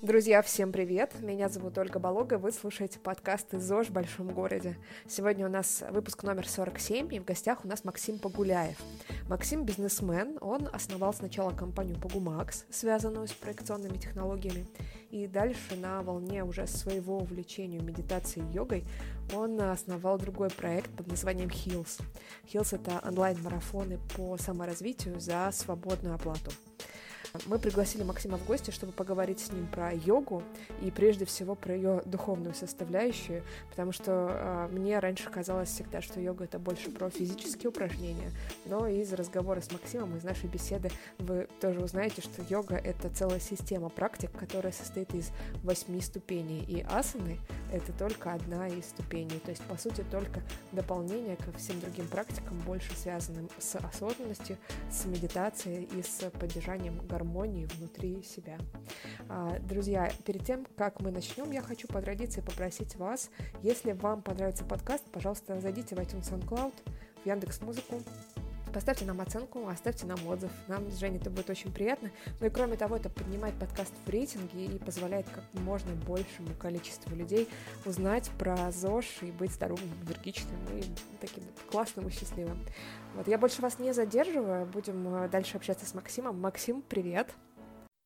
Друзья, всем привет! Меня зовут Ольга Болога, вы слушаете подкаст «Из ЗОЖ в большом городе». Сегодня у нас выпуск номер 47, и в гостях у нас Максим Погуляев. Максим – бизнесмен, он основал сначала компанию Погумакс, связанную с проекционными технологиями, и дальше на волне уже своего увлечения медитацией и йогой он основал другой проект под названием Hills. Hills – это онлайн-марафоны по саморазвитию за свободную оплату. Мы пригласили Максима в гости, чтобы поговорить с ним про йогу и прежде всего про ее духовную составляющую, потому что э, мне раньше казалось всегда, что йога это больше про физические упражнения, но из разговора с Максимом, из нашей беседы вы тоже узнаете, что йога это целая система практик, которая состоит из восьми ступеней, и асаны это только одна из ступеней, то есть по сути только дополнение ко всем другим практикам, больше связанным с осознанностью, с медитацией и с поддержанием гармонии гармонии внутри себя. А, друзья, перед тем, как мы начнем, я хочу по традиции попросить вас, если вам понравится подкаст, пожалуйста, зайдите в iTunes SoundCloud, в Яндекс Музыку, Поставьте нам оценку, оставьте нам отзыв. Нам с Женей это будет очень приятно. Ну и кроме того, это поднимает подкаст в рейтинге и позволяет как можно большему количеству людей узнать про ЗОЖ и быть здоровым, энергичным и таким классным и счастливым. Вот я больше вас не задерживаю, будем э, дальше общаться с Максимом. Максим, привет.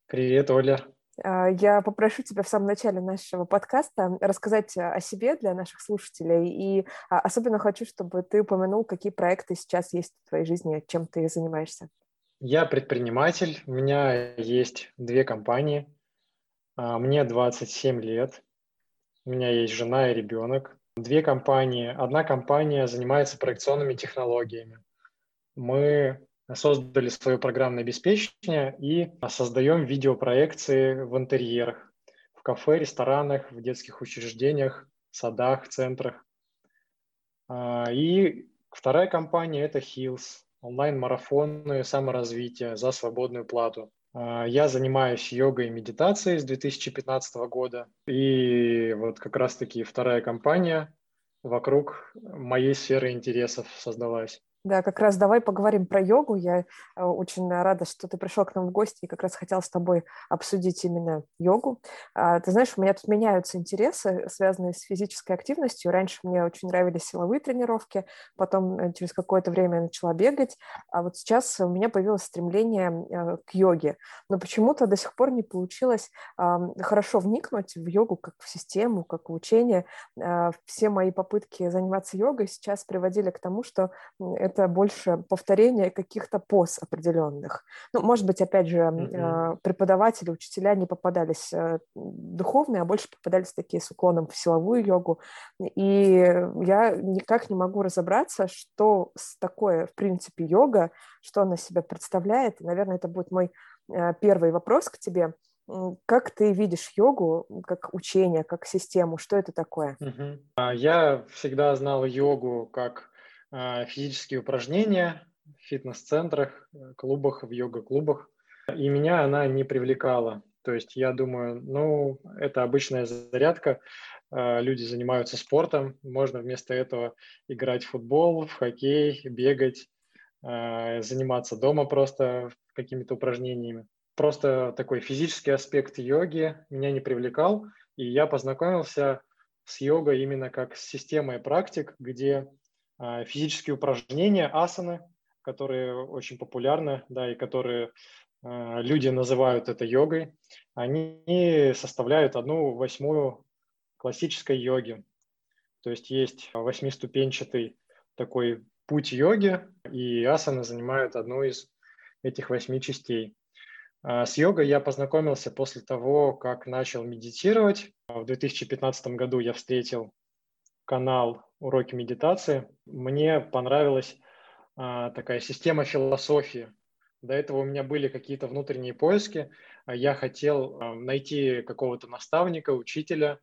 Привет, Оля. А, я попрошу тебя в самом начале нашего подкаста рассказать о себе для наших слушателей. И а, особенно хочу, чтобы ты упомянул, какие проекты сейчас есть в твоей жизни, чем ты занимаешься. Я предприниматель. У меня есть две компании. А, мне 27 лет. У меня есть жена и ребенок. Две компании. Одна компания занимается проекционными технологиями. Мы создали свое программное обеспечение и создаем видеопроекции в интерьерах, в кафе, ресторанах, в детских учреждениях, садах, центрах. А, и вторая компания – это Hills, онлайн-марафоны саморазвития за свободную плату. А, я занимаюсь йогой и медитацией с 2015 года. И вот как раз-таки вторая компания вокруг моей сферы интересов создалась. Да, как раз давай поговорим про йогу. Я э, очень рада, что ты пришел к нам в гости и как раз хотела с тобой обсудить именно йогу. А, ты знаешь, у меня тут меняются интересы, связанные с физической активностью. Раньше мне очень нравились силовые тренировки, потом э, через какое-то время я начала бегать, а вот сейчас у меня появилось стремление э, к йоге. Но почему-то до сих пор не получилось хорошо вникнуть в йогу как в систему, как в учение. Все мои попытки заниматься йогой сейчас приводили к тому, что это больше повторение каких-то поз определенных. Ну, может быть, опять же, mm-hmm. преподаватели, учителя не попадались э, духовные, а больше попадались такие с уклоном в силовую йогу. И я никак не могу разобраться, что такое, в принципе, йога, что она себя представляет. наверное, это будет мой э, первый вопрос к тебе. Как ты видишь йогу как учение, как систему? Что это такое? Угу. Я всегда знал йогу как а, физические упражнения в фитнес-центрах, э, клубах, в йога-клубах. И меня она не привлекала. То есть я думаю, ну, это обычная зарядка, а, люди занимаются спортом, можно вместо этого играть в футбол, в хоккей, бегать, а, заниматься дома просто какими-то упражнениями. Просто такой физический аспект йоги меня не привлекал, и я познакомился с йогой именно как с системой практик, где а, физические упражнения, асаны, которые очень популярны, да, и которые а, люди называют это йогой, они составляют одну восьмую классической йоги. То есть есть восьмиступенчатый такой путь йоги, и асаны занимают одну из этих восьми частей. А, с йогой я познакомился после того, как начал медитировать. В 2015 году я встретил канал «Уроки медитации». Мне понравилась а, такая система философии. До этого у меня были какие-то внутренние поиски. А я хотел а, найти какого-то наставника, учителя,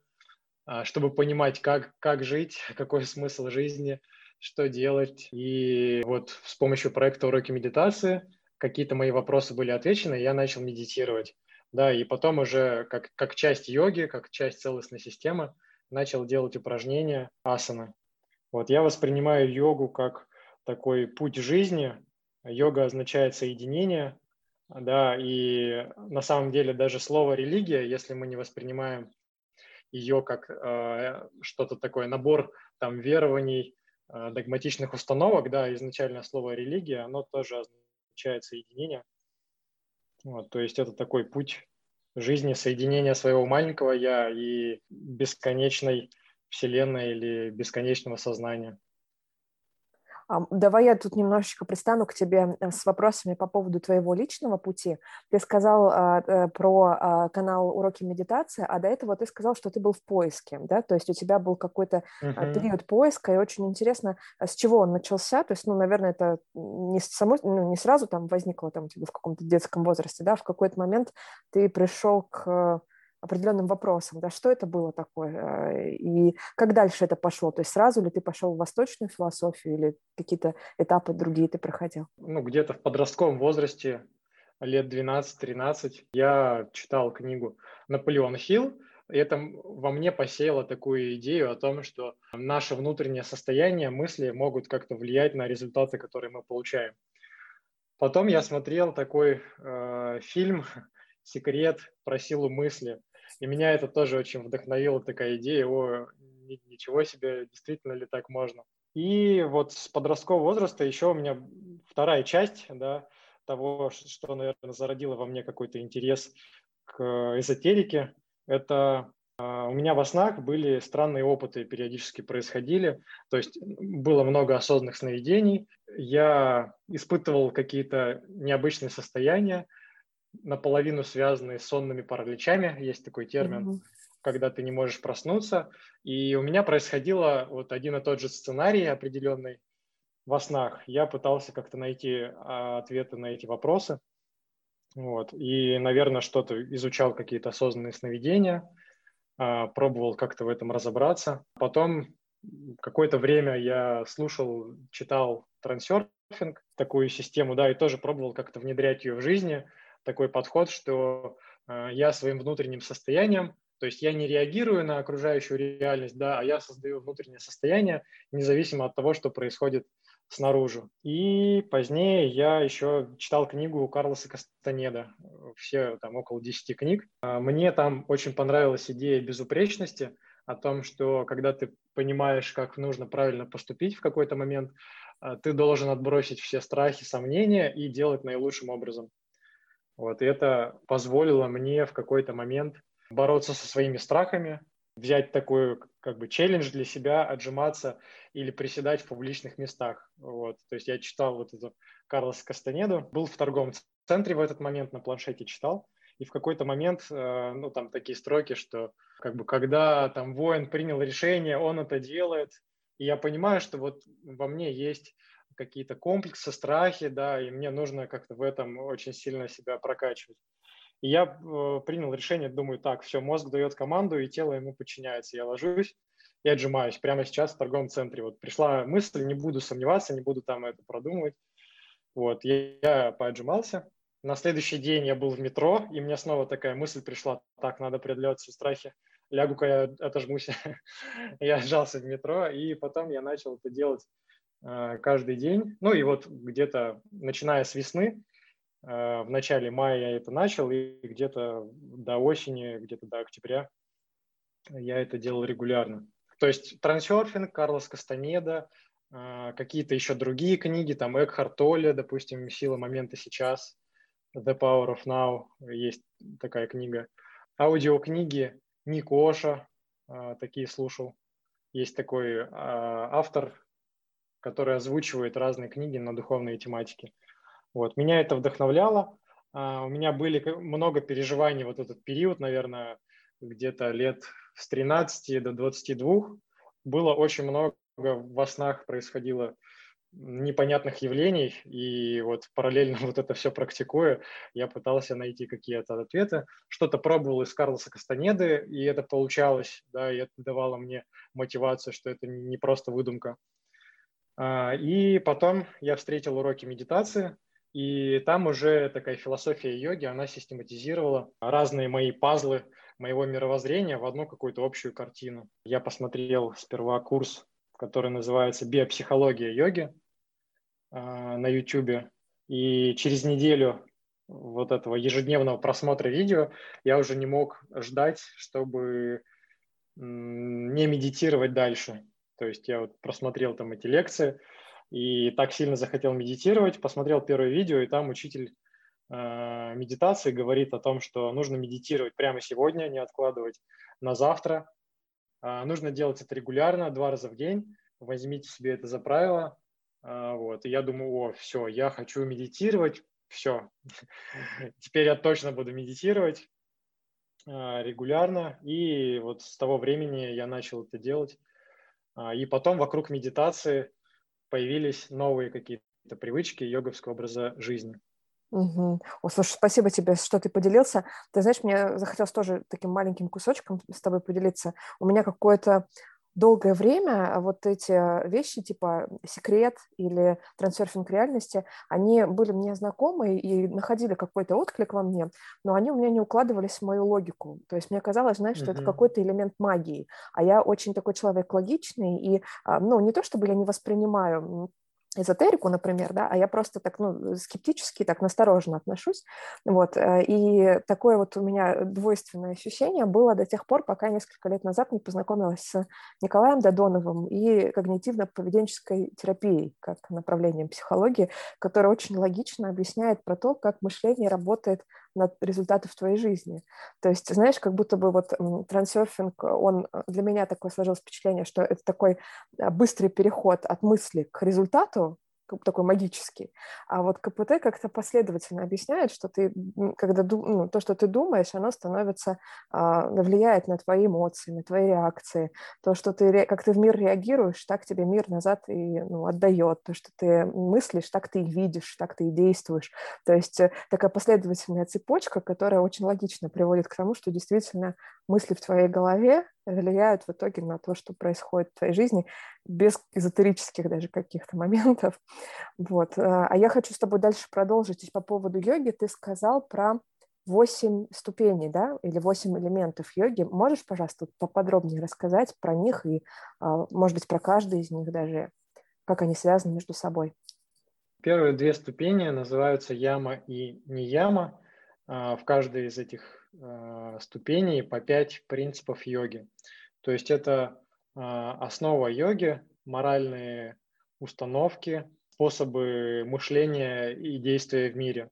а, чтобы понимать, как, как жить, какой смысл жизни, что делать. И вот с помощью проекта «Уроки медитации» какие-то мои вопросы были отвечены, и я начал медитировать. Да, и потом уже как, как часть йоги, как часть целостной системы – начал делать упражнения асаны. Вот я воспринимаю йогу как такой путь жизни. Йога означает соединение, да, и на самом деле даже слово религия, если мы не воспринимаем ее как э, что-то такое, набор там верований, э, догматичных установок, да, изначально слово религия, оно тоже означает соединение. Вот, то есть это такой путь жизни, соединения своего маленького я и бесконечной вселенной или бесконечного сознания. Давай я тут немножечко пристану к тебе э, с вопросами по поводу твоего личного пути. Ты сказал а, э, про а, канал «Уроки медитации», а до этого ты сказал, что ты был в поиске, да, то есть у тебя был какой-то uh-huh. период поиска, и очень интересно, с чего он начался, то есть, ну, наверное, это не, само, ну, не сразу там возникло там у тебя в каком-то детском возрасте, да, в какой-то момент ты пришел к определенным вопросам, да, что это было такое, э, и как дальше это пошло, то есть сразу ли ты пошел в восточную философию или какие-то этапы другие ты проходил? Ну, где-то в подростковом возрасте, лет 12-13, я читал книгу «Наполеон Хилл», и это во мне посеяло такую идею о том, что наше внутреннее состояние, мысли могут как-то влиять на результаты, которые мы получаем. Потом я смотрел такой э, фильм «Секрет про силу мысли», и меня это тоже очень вдохновила такая идея, о, ничего себе, действительно ли так можно. И вот с подросткового возраста еще у меня вторая часть, да, того, что, наверное, зародило во мне какой-то интерес к эзотерике, это а, у меня во снах были странные опыты, периодически происходили, то есть было много осознанных сновидений, я испытывал какие-то необычные состояния, наполовину связанные с сонными параличами, есть такой термин, mm-hmm. когда ты не можешь проснуться. И у меня происходило вот один и тот же сценарий определенный во снах. Я пытался как-то найти а, ответы на эти вопросы. Вот. И, наверное, что-то изучал какие-то осознанные сновидения, а, пробовал как-то в этом разобраться. Потом какое-то время я слушал, читал трансерфинг, такую систему, да, и тоже пробовал как-то внедрять ее в жизни – такой подход, что э, я своим внутренним состоянием, то есть я не реагирую на окружающую реальность, да, а я создаю внутреннее состояние, независимо от того, что происходит снаружи. И позднее я еще читал книгу Карлоса Кастанеда, все там около 10 книг. А, мне там очень понравилась идея безупречности, о том, что когда ты понимаешь, как нужно правильно поступить в какой-то момент, а, ты должен отбросить все страхи, сомнения и делать наилучшим образом. Вот, и это позволило мне в какой-то момент бороться со своими страхами, взять такой как бы челлендж для себя, отжиматься или приседать в публичных местах. Вот. То есть я читал вот эту Карлос Кастанеду, был в торговом центре в этот момент, на планшете читал, и в какой-то момент, э, ну, там такие строки, что как бы когда там воин принял решение, он это делает, и я понимаю, что вот во мне есть какие-то комплексы, страхи, да, и мне нужно как-то в этом очень сильно себя прокачивать. И я э, принял решение, думаю, так, все, мозг дает команду, и тело ему подчиняется. Я ложусь и отжимаюсь прямо сейчас в торговом центре. Вот пришла мысль, не буду сомневаться, не буду там это продумывать. Вот, я, я поотжимался. На следующий день я был в метро, и мне снова такая мысль пришла, так, надо преодолевать все страхи, лягу-ка я отожмусь. я сжался в метро, и потом я начал это делать каждый день. Ну и вот где-то начиная с весны, э, в начале мая я это начал, и где-то до осени, где-то до октября я это делал регулярно. То есть трансерфинг, Карлос Кастанеда, э, какие-то еще другие книги, там Экхарт Толле, допустим, «Сила момента сейчас», «The Power of Now», есть такая книга. Аудиокниги Ник Оша, такие слушал. Есть такой автор который озвучивает разные книги на духовные тематики. Вот. Меня это вдохновляло. Uh, у меня были много переживаний вот этот период, наверное, где-то лет с 13 до 22. Было очень много во снах происходило непонятных явлений, и вот параллельно вот это все практикуя, я пытался найти какие-то ответы. Что-то пробовал из Карлоса Кастанеды, и это получалось, да, и это давало мне мотивацию, что это не просто выдумка. А, и потом я встретил уроки медитации, и там уже такая философия йоги, она систематизировала разные мои пазлы моего мировоззрения в одну какую-то общую картину. Я посмотрел сперва курс, который называется «Биопсихология йоги» а, на YouTube, и через неделю вот этого ежедневного просмотра видео я уже не мог ждать, чтобы не медитировать дальше. То есть я вот просмотрел там эти лекции и так сильно захотел медитировать, посмотрел первое видео, и там учитель э, медитации говорит о том, что нужно медитировать прямо сегодня, не откладывать на завтра. Э, нужно делать это регулярно, два раза в день. Возьмите себе это за правило. Э, вот. И я думаю, о, все, я хочу медитировать, все, теперь я точно буду медитировать а, регулярно, и вот с того времени я начал это делать. А, и потом вокруг медитации появились новые какие-то привычки йоговского образа жизни. Угу. О, слушай, спасибо тебе, что ты поделился. Ты знаешь, мне захотелось тоже таким маленьким кусочком с тобой поделиться. У меня какое-то долгое время вот эти вещи типа секрет или трансерфинг реальности, они были мне знакомы и находили какой-то отклик во мне, но они у меня не укладывались в мою логику. То есть мне казалось, знаешь, что mm-hmm. это какой-то элемент магии, а я очень такой человек логичный и, а, ну, не то чтобы я не воспринимаю эзотерику, например, да, а я просто так, ну, скептически, так настороженно отношусь, вот, э, и такое вот у меня двойственное ощущение было до тех пор, пока несколько лет назад не познакомилась с Николаем Додоновым и когнитивно-поведенческой терапией, как направлением психологии, которое очень логично объясняет про то, как мышление работает на результаты в твоей жизни. То есть, знаешь, как будто бы вот трансерфинг, он э, для меня такое сложилось впечатление, что это такой э, быстрый переход от мысли к результату, такой магический. А вот КПТ как-то последовательно объясняет, что ты, когда ну, то, что ты думаешь, оно становится, а, влияет на твои эмоции, на твои реакции. То, что ты, как ты в мир реагируешь, так тебе мир назад и ну, отдает. То, что ты мыслишь, так ты и видишь, так ты и действуешь. То есть э, такая последовательная цепочка, которая очень логично приводит к тому, что действительно мысли в твоей голове влияют в итоге на то, что происходит в твоей жизни, без эзотерических даже каких-то моментов. Вот. Э, а я хочу с тобой дальше продолжить. По поводу йоги ты сказал про восемь ступеней, да, или восемь элементов йоги. Можешь, пожалуйста, поподробнее рассказать про них и, а, может быть, про каждый из них даже, как они связаны между собой? Первые две ступени называются яма и нияма. А, в каждой из этих ступеней по пять принципов йоги. То есть это э, основа йоги, моральные установки, способы мышления и действия в мире.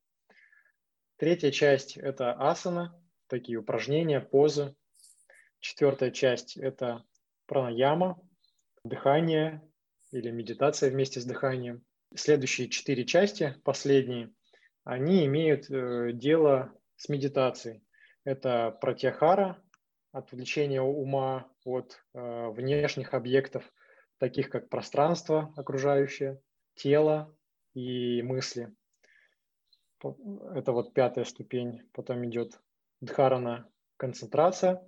Третья часть – это асана, такие упражнения, позы. Четвертая часть – это пранаяма, дыхание или медитация вместе с дыханием. Следующие четыре части, последние, они имеют э, дело с медитацией. Это пратьяхара, отвлечение ума от э, внешних объектов, таких как пространство окружающее, тело и мысли. Это вот пятая ступень. Потом идет дхарана, концентрация,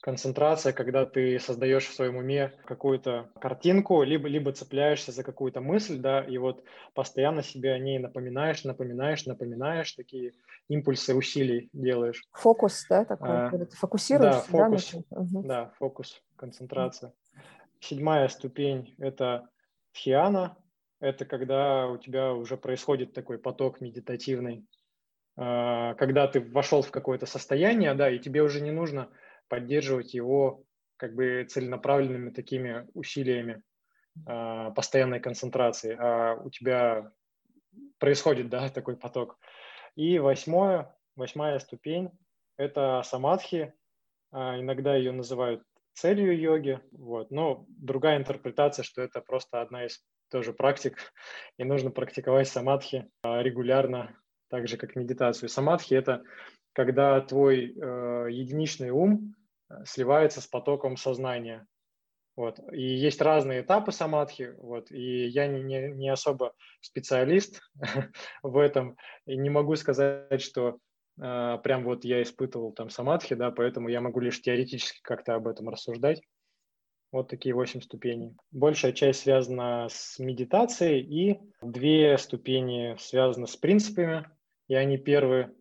концентрация, когда ты создаешь в своем уме какую-то картинку, либо, либо цепляешься за какую-то мысль, да, и вот постоянно себе о ней напоминаешь, напоминаешь, напоминаешь, такие импульсы усилий делаешь. Фокус, да, такой, а, когда ты фокусируешься, да? Фокус, да, угу. да, фокус, концентрация. Седьмая ступень – это тхиана, это когда у тебя уже происходит такой поток медитативный, а, когда ты вошел в какое-то состояние, да, и тебе уже не нужно поддерживать его как бы целенаправленными такими усилиями э, постоянной концентрации, а у тебя происходит, да, такой поток. И восьмое, восьмая ступень – это самадхи, э, иногда ее называют целью йоги, вот, но другая интерпретация, что это просто одна из тоже практик, и нужно практиковать самадхи регулярно, так же, как медитацию. Самадхи – это когда твой э, единичный ум сливается с потоком сознания. Вот. И есть разные этапы самадхи, вот, и я не, не, не особо специалист в этом, и не могу сказать, что э, прям вот я испытывал там самадхи, да, поэтому я могу лишь теоретически как-то об этом рассуждать. Вот такие восемь ступеней. Большая часть связана с медитацией, и две ступени связаны с принципами, и они первые,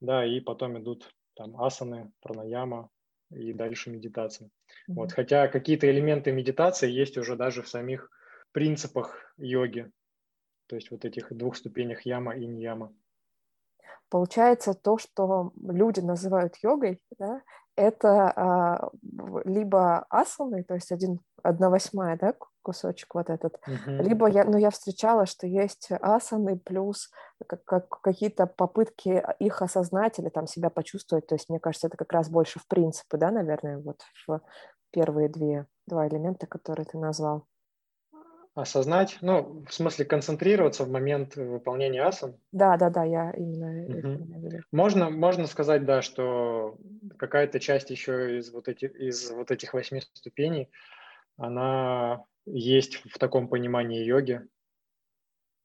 да, и потом идут там асаны, пранаяма, и дальше медитация. Mm-hmm. Вот, хотя какие-то элементы медитации есть уже даже в самих принципах йоги, то есть вот этих двух ступенях яма и ньяма. Получается, то, что люди называют йогой, да, это а, либо асаны, то есть один, одна восьмая, да, кусочек вот этот, uh-huh. либо я, ну, я встречала, что есть асаны плюс как, как, какие-то попытки их осознать или там себя почувствовать, то есть мне кажется, это как раз больше в принципы, да, наверное, вот в первые две, два элемента, которые ты назвал осознать, ну, в смысле концентрироваться в момент выполнения асан. Да, да, да, я именно угу. Можно, можно сказать, да, что какая-то часть еще из вот этих, из вот этих восьми ступеней, она есть в таком понимании йоги.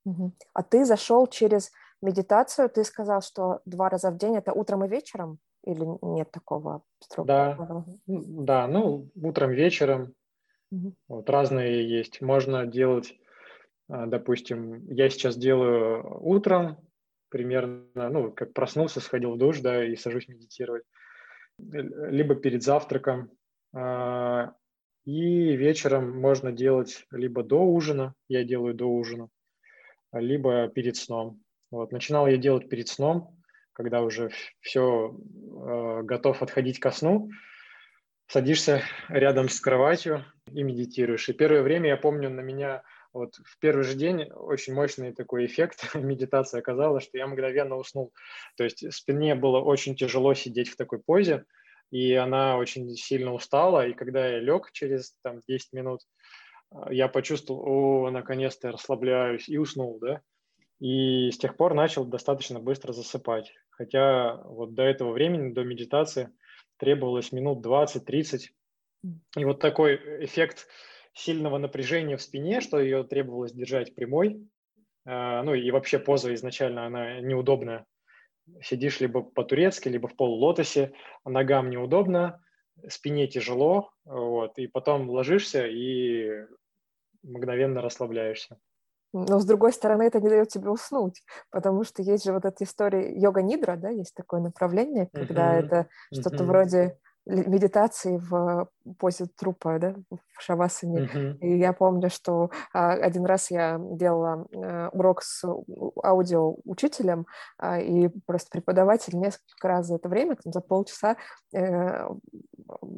Угу. А ты зашел через медитацию, ты сказал, что два раза в день это утром и вечером? Или нет такого строгого? Да, да, ну, утром, вечером, Угу. Вот разные есть. Можно делать, а, допустим, я сейчас делаю утром, примерно, ну, как проснулся, сходил в душ, да, и сажусь медитировать. Либо перед завтраком. И вечером можно делать либо до ужина, я делаю до ужина, либо перед сном. Вот. Начинал я делать перед сном, когда уже все а, готов отходить ко сну садишься рядом с кроватью и медитируешь. И первое время, я помню, на меня вот в первый же день очень мощный такой эффект медитации оказалось, что я мгновенно уснул. То есть спине было очень тяжело сидеть в такой позе, и она очень сильно устала. И когда я лег через там, 10 минут, а, я почувствовал, о, наконец-то я расслабляюсь, и уснул, да. И с тех пор начал достаточно быстро засыпать. Хотя вот до этого времени, до медитации – требовалось минут 20-30. И вот такой эффект сильного напряжения в спине, что ее требовалось держать прямой, а, ну и вообще поза изначально она неудобная. Сидишь либо по-турецки, либо в полулотосе, ногам неудобно, спине тяжело, вот, и потом ложишься и мгновенно расслабляешься. Но, с другой стороны, это не дает тебе уснуть, потому что есть же вот эта история йога-нидра, да, есть такое направление, когда uh-huh. это что-то uh-huh. вроде медитации в позе трупа, да, в шавасане. Uh-huh. И я помню, что а, один раз я делала а, урок с аудиоучителем, а, и просто преподаватель несколько раз за это время, там, за полчаса, а,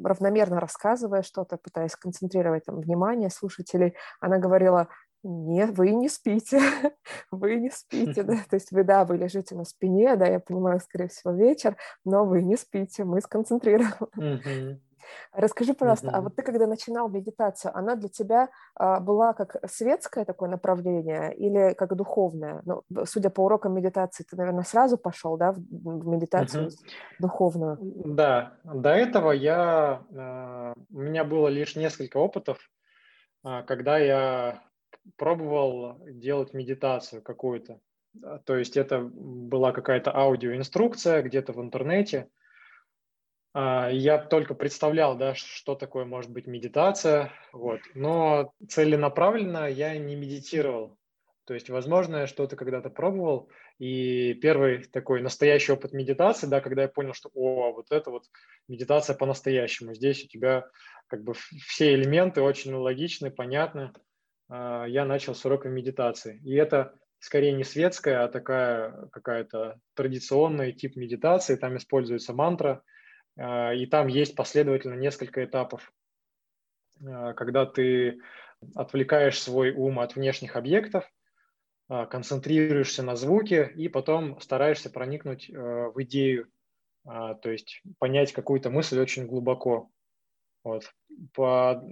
равномерно рассказывая что-то, пытаясь концентрировать там, внимание слушателей, она говорила, нет, вы не спите, вы не спите, да, то есть вы, да, вы лежите на спине, да, я понимаю, скорее всего, вечер, но вы не спите, мы сконцентрированы. Расскажи, пожалуйста, а вот ты, когда начинал медитацию, она для тебя а, была как светское такое направление или как духовное? Ну, судя по урокам медитации, ты, наверное, сразу пошел, да, в, медитацию духовную? Да, до этого я, э, у меня было лишь несколько опытов, э, когда я пробовал делать медитацию какую-то. То есть это была какая-то аудиоинструкция где-то в интернете. А, я только представлял, да, что такое может быть медитация, вот. но целенаправленно я не медитировал. То есть, возможно, я что-то когда-то пробовал, и первый такой настоящий опыт медитации, да, когда я понял, что, о, вот это вот медитация по-настоящему, здесь у тебя как бы все элементы очень логичны, понятны, а, я начал с урока медитации. И это скорее не светская, а такая какая-то традиционный тип медитации. Там используется мантра, а, и там есть последовательно несколько этапов, а, когда ты отвлекаешь свой ум от внешних объектов, концентрируешься на звуке и потом стараешься проникнуть в идею, то есть понять какую-то мысль очень глубоко. Вот. По,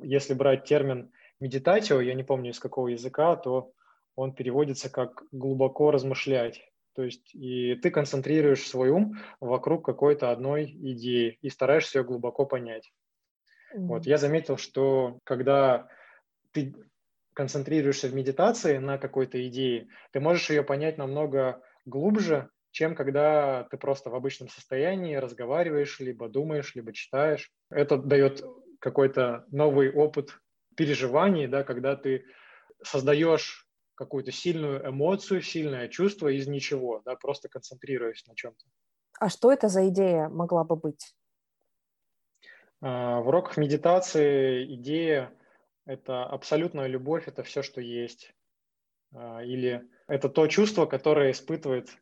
если брать термин медитатио, я не помню из какого языка, то он переводится как глубоко размышлять. То есть и ты концентрируешь свой ум вокруг какой-то одной идеи и стараешься ее глубоко понять. Mm-hmm. Вот я заметил, что когда ты концентрируешься в медитации на какой-то идее, ты можешь ее понять намного глубже, чем когда ты просто в обычном состоянии разговариваешь, либо думаешь, либо читаешь. Это дает какой-то новый опыт переживаний, да, когда ты создаешь какую-то сильную эмоцию, сильное чувство из ничего, да, просто концентрируясь на чем-то. А что это за идея могла бы быть? А, в уроках медитации идея – это абсолютная любовь, это все, что есть. А, или это то чувство, которое испытывает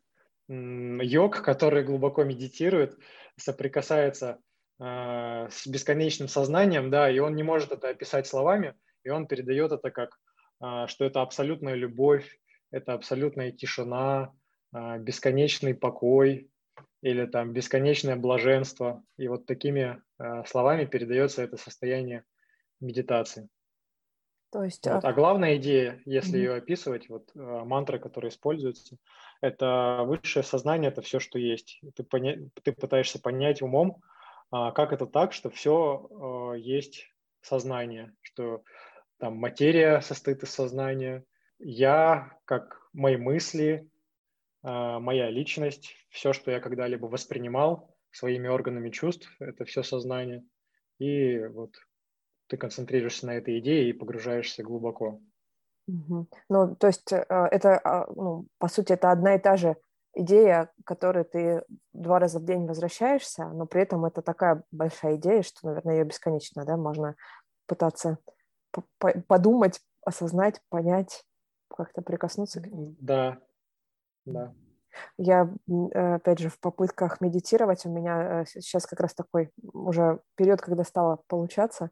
йог, который глубоко медитирует, соприкасается э, с бесконечным сознанием, да, и он не может это описать словами, и он передает это как, э, что это абсолютная любовь, это абсолютная тишина, э, бесконечный покой или там бесконечное блаженство. И вот такими э, словами передается это состояние медитации. То есть, вот. А главная идея, если mm-hmm. ее описывать, вот мантры, которые используются, это высшее сознание, это все, что есть. Ты, поня... ты пытаешься понять умом, а, как это так, что все а, есть сознание, что там материя состоит из сознания, я, как мои мысли, а, моя личность, все, что я когда-либо воспринимал своими органами чувств, это все сознание. И вот ты концентрируешься на этой идее и погружаешься глубоко. Ну, то есть э, это, а, ну, по сути, это одна и та же идея, к которой ты два раза в день возвращаешься, но при этом это такая большая идея, что, наверное, ее бесконечно, да, можно пытаться подумать, осознать, понять, как-то прикоснуться к ней. Да, да. Я, опять же, в попытках медитировать, у меня э, сейчас как раз такой уже период, когда стало получаться,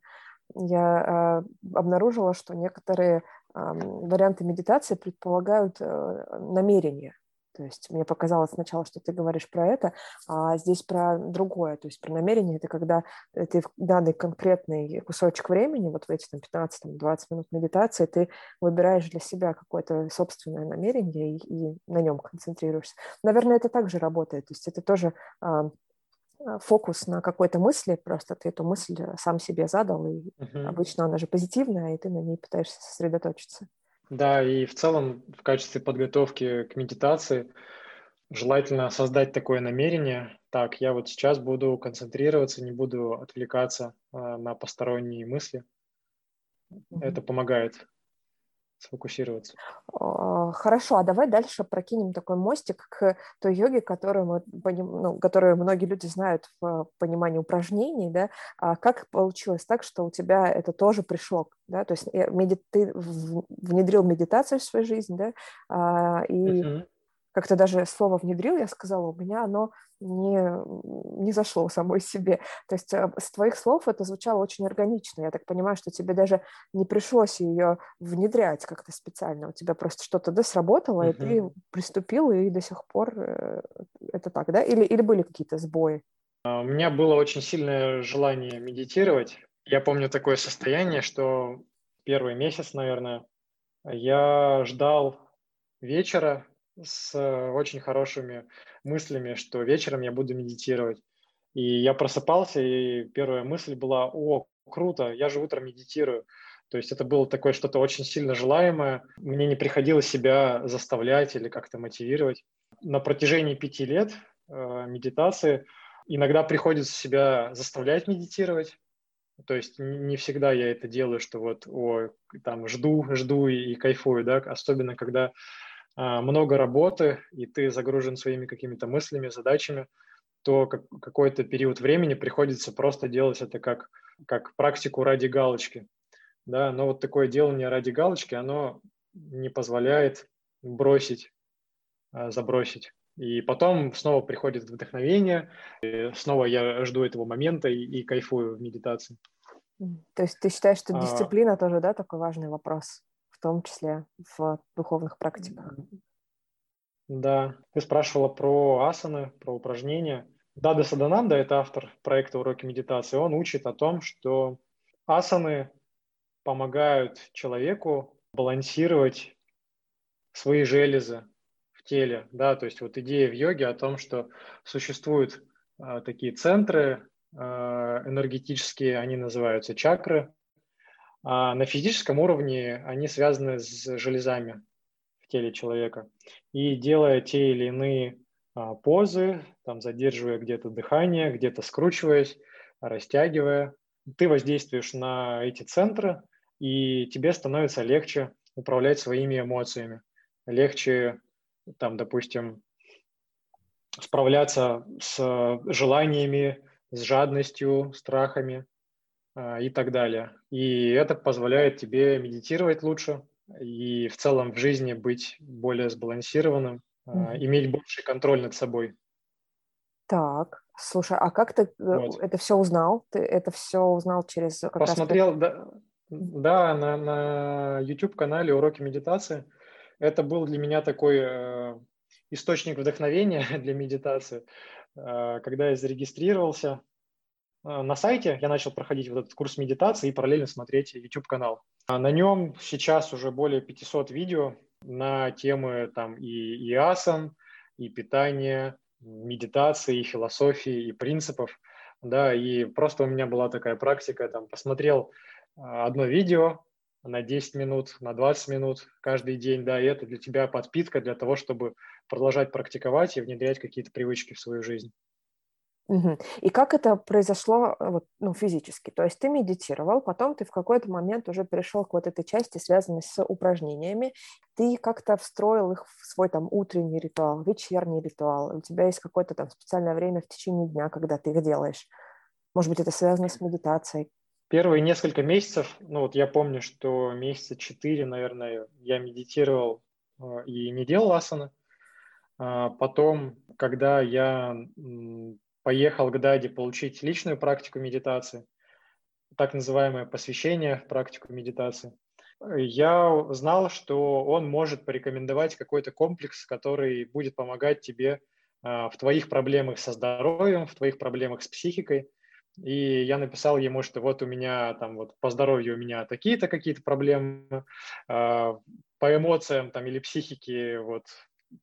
я э, обнаружила, что некоторые варианты медитации предполагают э, намерение. То есть мне показалось сначала, что ты говоришь про это, а здесь про другое. То есть про намерение это когда ты в данный конкретный кусочек времени, вот в эти там, 15-20 минут медитации, ты выбираешь для себя какое-то собственное намерение и, и на нем концентрируешься. Наверное, это также работает. То есть это тоже Э, фокус на какой-то мысли, просто ты эту мысль э, сам себе задал, и uh-huh. обычно она же позитивная, и ты на ней пытаешься сосредоточиться. Да, и в целом в качестве подготовки к медитации желательно создать такое намерение. Так, я вот сейчас буду концентрироваться, не буду отвлекаться э, на посторонние мысли. Uh-huh. Это помогает сфокусироваться. Хорошо, а давай дальше прокинем такой мостик к той йоге, которую, мы, ну, которую многие люди знают в понимании упражнений, да, а как получилось так, что у тебя это тоже пришло, да, то есть э, меди... ты внедрил медитацию в свою жизнь, да, а, и uh-huh как-то даже слово внедрил, я сказала, у меня оно не, не зашло самой себе. То есть э, с твоих слов это звучало очень органично. Я так понимаю, что тебе даже не пришлось ее внедрять как-то специально. У тебя просто что-то да, сработало, uh-huh. и ты приступил, и до сих пор э, это так, да? Или, или были какие-то сбои? А, у меня было очень сильное желание медитировать. Я помню такое состояние, что первый месяц, наверное, я ждал вечера, с э, очень хорошими мыслями, что вечером я буду медитировать. И я просыпался, и первая мысль была, о, круто, я же утром медитирую. То есть это было такое что-то очень сильно желаемое. Мне не приходилось себя заставлять или как-то мотивировать. На протяжении пяти лет э, медитации иногда приходится себя заставлять медитировать. То есть не всегда я это делаю, что вот, о, там, жду, жду и, и кайфую, да, особенно когда много работы, и ты загружен своими какими-то мыслями, задачами, то как, какой-то период времени приходится просто делать это как, как практику ради галочки. Да? Но вот такое делание ради галочки, оно не позволяет бросить, а, забросить. И потом снова приходит вдохновение, снова я жду этого момента и, и кайфую в медитации. То есть ты считаешь, что а. дисциплина а, тоже, да, такой важный вопрос? В том числе в духовных практиках. Да, ты спрашивала про асаны, про упражнения. Дада Садананда, это автор проекта «Уроки медитации», он учит о том, что асаны помогают человеку балансировать свои железы в теле. Да? То есть вот идея в йоге о том, что существуют э, такие центры э, энергетические, они называются чакры, а на физическом уровне они связаны с железами в теле человека. И делая те или иные а, позы, там, задерживая где-то дыхание, где-то скручиваясь, растягивая, ты воздействуешь на эти центры, и тебе становится легче управлять своими эмоциями. Легче, там, допустим, справляться с желаниями, с жадностью, страхами, и так далее. И это позволяет тебе медитировать лучше и в целом в жизни быть более сбалансированным, mm-hmm. иметь больший контроль над собой. Так, слушай, а как ты э, вот. это все узнал? Ты это все узнал через... Как Посмотрел, раз... да, да, на, на YouTube-канале «Уроки медитации». Это был для меня такой э, источник вдохновения для медитации. Э, когда я зарегистрировался на сайте, я начал проходить вот этот курс медитации и параллельно смотреть YouTube-канал. А на нем сейчас уже более 500 видео на темы там и, и асан, и питания, медитации, и философии, и принципов. Да, и просто у меня была такая практика, там, посмотрел а, одно видео на 10 минут, на 20 минут каждый день, да, и это для тебя подпитка для того, чтобы продолжать практиковать и внедрять какие-то привычки в свою жизнь. И как это произошло э, вот, ну, физически? То есть ты медитировал, потом ты в какой-то момент уже перешел к вот этой части, связанной с упражнениями. Ты как-то встроил их в свой там утренний ритуал, вечерний ритуал. У тебя есть какое-то там специальное время в течение дня, когда ты их делаешь. Может быть, это связано с медитацией. Первые несколько месяцев, ну вот я помню, что месяца четыре, наверное, я медитировал э, и не делал асаны. А потом, когда я поехал к Даде получить личную практику медитации, так называемое посвящение в практику медитации, я знал, что он может порекомендовать какой-то комплекс, который будет помогать тебе а, в твоих проблемах со здоровьем, в твоих проблемах с психикой, и я написал ему, что вот у меня там вот по здоровью у меня такие-то какие-то проблемы, э, по эмоциям там или психике вот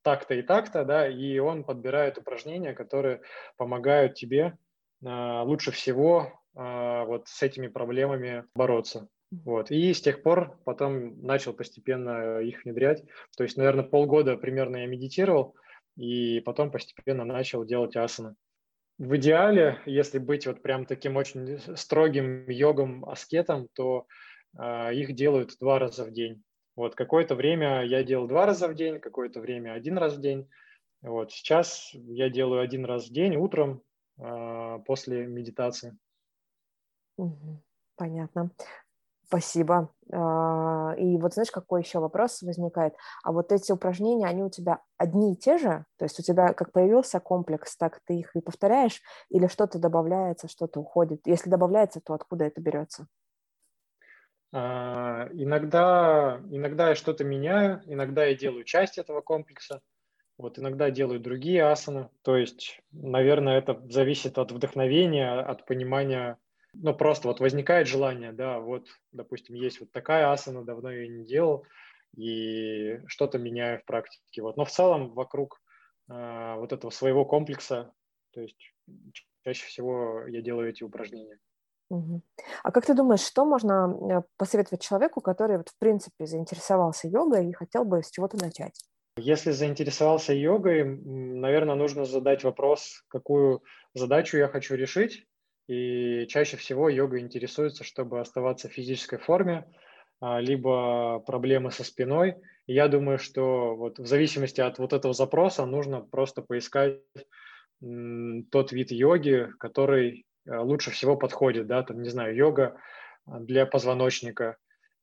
так-то и так-то, да, и он подбирает упражнения, которые помогают тебе э, лучше всего э, вот с этими проблемами бороться. Вот. И с тех пор потом начал постепенно их внедрять. То есть, наверное, полгода примерно я медитировал, и потом постепенно начал делать асаны в идеале, если быть вот прям таким очень строгим йогом-аскетом, то э, их делают два раза в день. Вот какое-то время я делал два раза в день, какое-то время один раз в день. Вот сейчас я делаю один раз в день утром э, после медитации. Понятно. Спасибо. А, и вот знаешь, какой еще вопрос возникает? А вот эти упражнения, они у тебя одни и те же? То есть у тебя как появился комплекс, так ты их и повторяешь? Или что-то добавляется, что-то уходит? Если добавляется, то откуда это берется? А, иногда, иногда я что-то меняю, иногда я делаю часть этого комплекса, вот иногда делаю другие асаны. То есть, наверное, это зависит от вдохновения, от понимания ну, просто вот возникает желание, да, вот, допустим, есть вот такая асана, давно ее не делал, и что-то меняю в практике. Вот. Но в целом вокруг э, вот этого своего комплекса, то есть чаще всего я делаю эти упражнения. А как ты думаешь, что можно э, посоветовать человеку, который вот в принципе заинтересовался йогой и хотел бы с чего-то начать? Если заинтересовался йогой, наверное, нужно задать вопрос, какую задачу я хочу решить, и чаще всего йога интересуется, чтобы оставаться в физической форме, а, либо проблемы со спиной. Я думаю, что вот в зависимости от вот этого запроса нужно просто поискать тот вид йоги, который лучше всего подходит, да, там, не знаю, йога для позвоночника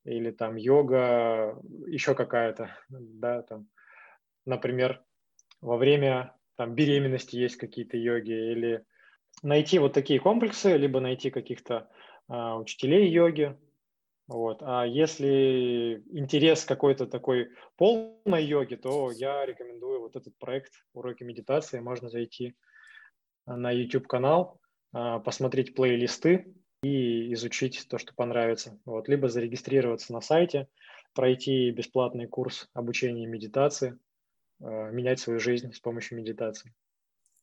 или там йога еще какая-то, да, там, например, во время там беременности есть какие-то йоги или найти вот такие комплексы, либо найти каких-то а, учителей йоги. Вот. А если интерес какой-то такой полной йоги, то я рекомендую вот этот проект «Уроки медитации». Можно зайти на YouTube-канал, посмотреть плейлисты и изучить то, что понравится. Вот. Либо зарегистрироваться на сайте, пройти бесплатный курс обучения медитации, а, менять свою жизнь с помощью медитации.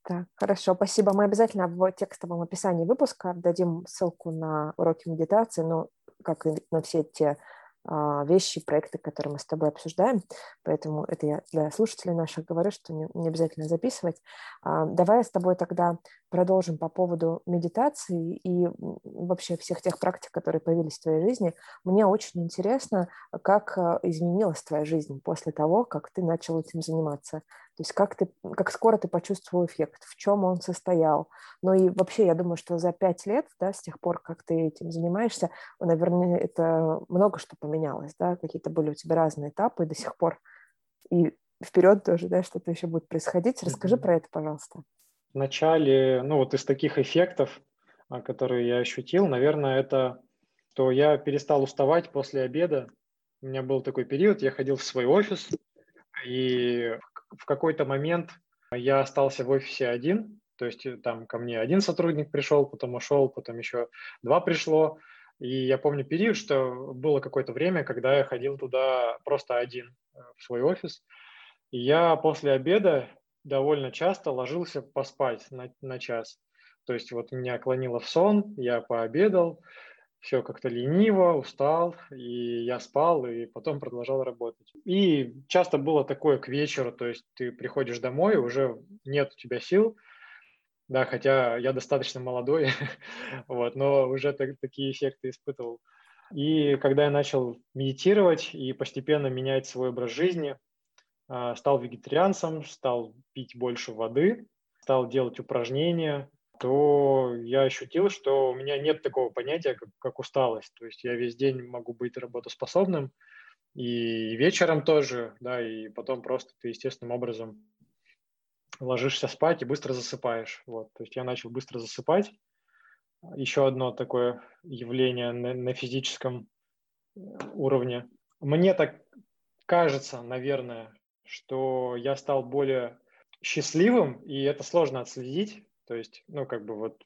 Так, хорошо, спасибо. Мы обязательно в текстовом описании выпуска дадим ссылку на уроки медитации, ну, как и на все те а, вещи, проекты, которые мы с тобой обсуждаем. Поэтому это я для слушателей наших говорю, что не, не обязательно записывать. А, давай с тобой тогда продолжим по поводу медитации и вообще всех тех практик, которые появились в твоей жизни. Мне очень интересно, как а, изменилась твоя жизнь после того, как ты начал этим заниматься. То есть как, ты, как скоро ты почувствовал эффект, в чем он состоял. Ну и вообще, я думаю, что за пять лет, да, с тех пор, как ты этим занимаешься, наверное, это много что поменялось, да, какие-то были у тебя разные этапы до сих пор. И вперед тоже, да, что-то еще будет происходить. Расскажи mm-hmm. про это, пожалуйста. Вначале, ну вот из таких эффектов, а, которые я ощутил, наверное, это, что я перестал уставать после обеда. У меня был такой период, я ходил в свой офис, и в какой-то момент я остался в офисе один, то есть э, там ко мне один сотрудник пришел, потом ушел, потом еще два пришло. И я помню период, что было какое-то время, когда я ходил туда просто один э, в свой офис. И я после обеда довольно часто ложился поспать на, на час. То есть вот меня клонило в сон, я пообедал, все как-то лениво, устал, и я спал, и потом продолжал работать. И часто было такое к вечеру, то есть ты приходишь домой, уже нет у тебя сил, да, хотя я достаточно молодой, вот, но уже так, такие эффекты испытывал. И когда я начал медитировать и постепенно менять свой образ жизни, стал вегетарианцем, стал пить больше воды, стал делать упражнения, то я ощутил, что у меня нет такого понятия, как, как усталость. То есть я весь день могу быть работоспособным, и вечером тоже, да, и потом просто ты естественным образом ложишься спать и быстро засыпаешь. Вот, то есть я начал быстро засыпать. Еще одно такое явление на, на физическом э, уровне. Мне так кажется, наверное, что я стал более счастливым, и это сложно отследить. То есть, ну, как бы вот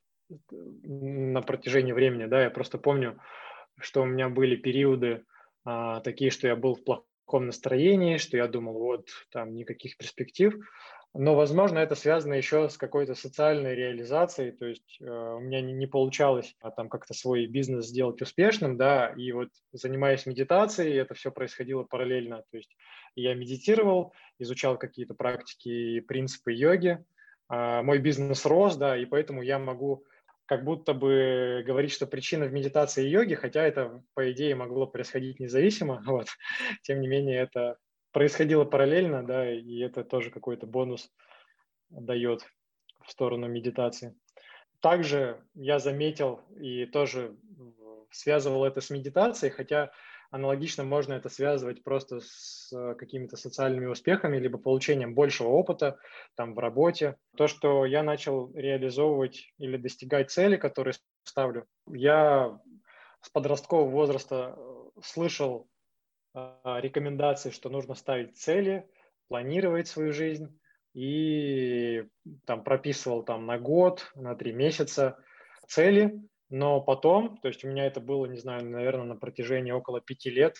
на протяжении времени, да, я просто помню, что у меня были периоды а, такие, что я был в плохом настроении, что я думал, вот, там никаких перспектив. Но, возможно, это связано еще с какой-то социальной реализацией, то есть э, у меня не, не получалось а, там как-то свой бизнес сделать успешным, да, и вот занимаясь медитацией, это все происходило параллельно, то есть я медитировал, изучал какие-то практики и принципы йоги, э, мой бизнес рос, да, и поэтому я могу как будто бы говорить, что причина в медитации и йоге, хотя это, по идее, могло происходить независимо, вот, тем не менее, это происходило параллельно, да, и это тоже какой-то бонус дает в сторону медитации. Также я заметил и тоже связывал это с медитацией, хотя аналогично можно это связывать просто с какими-то социальными успехами, либо получением большего опыта там в работе. То, что я начал реализовывать или достигать цели, которые ставлю, я с подросткового возраста слышал а, рекомендаций, что нужно ставить цели, планировать свою жизнь и там прописывал там на год, на три месяца цели, но потом, то есть у меня это было, не знаю, наверное, на протяжении около пяти лет,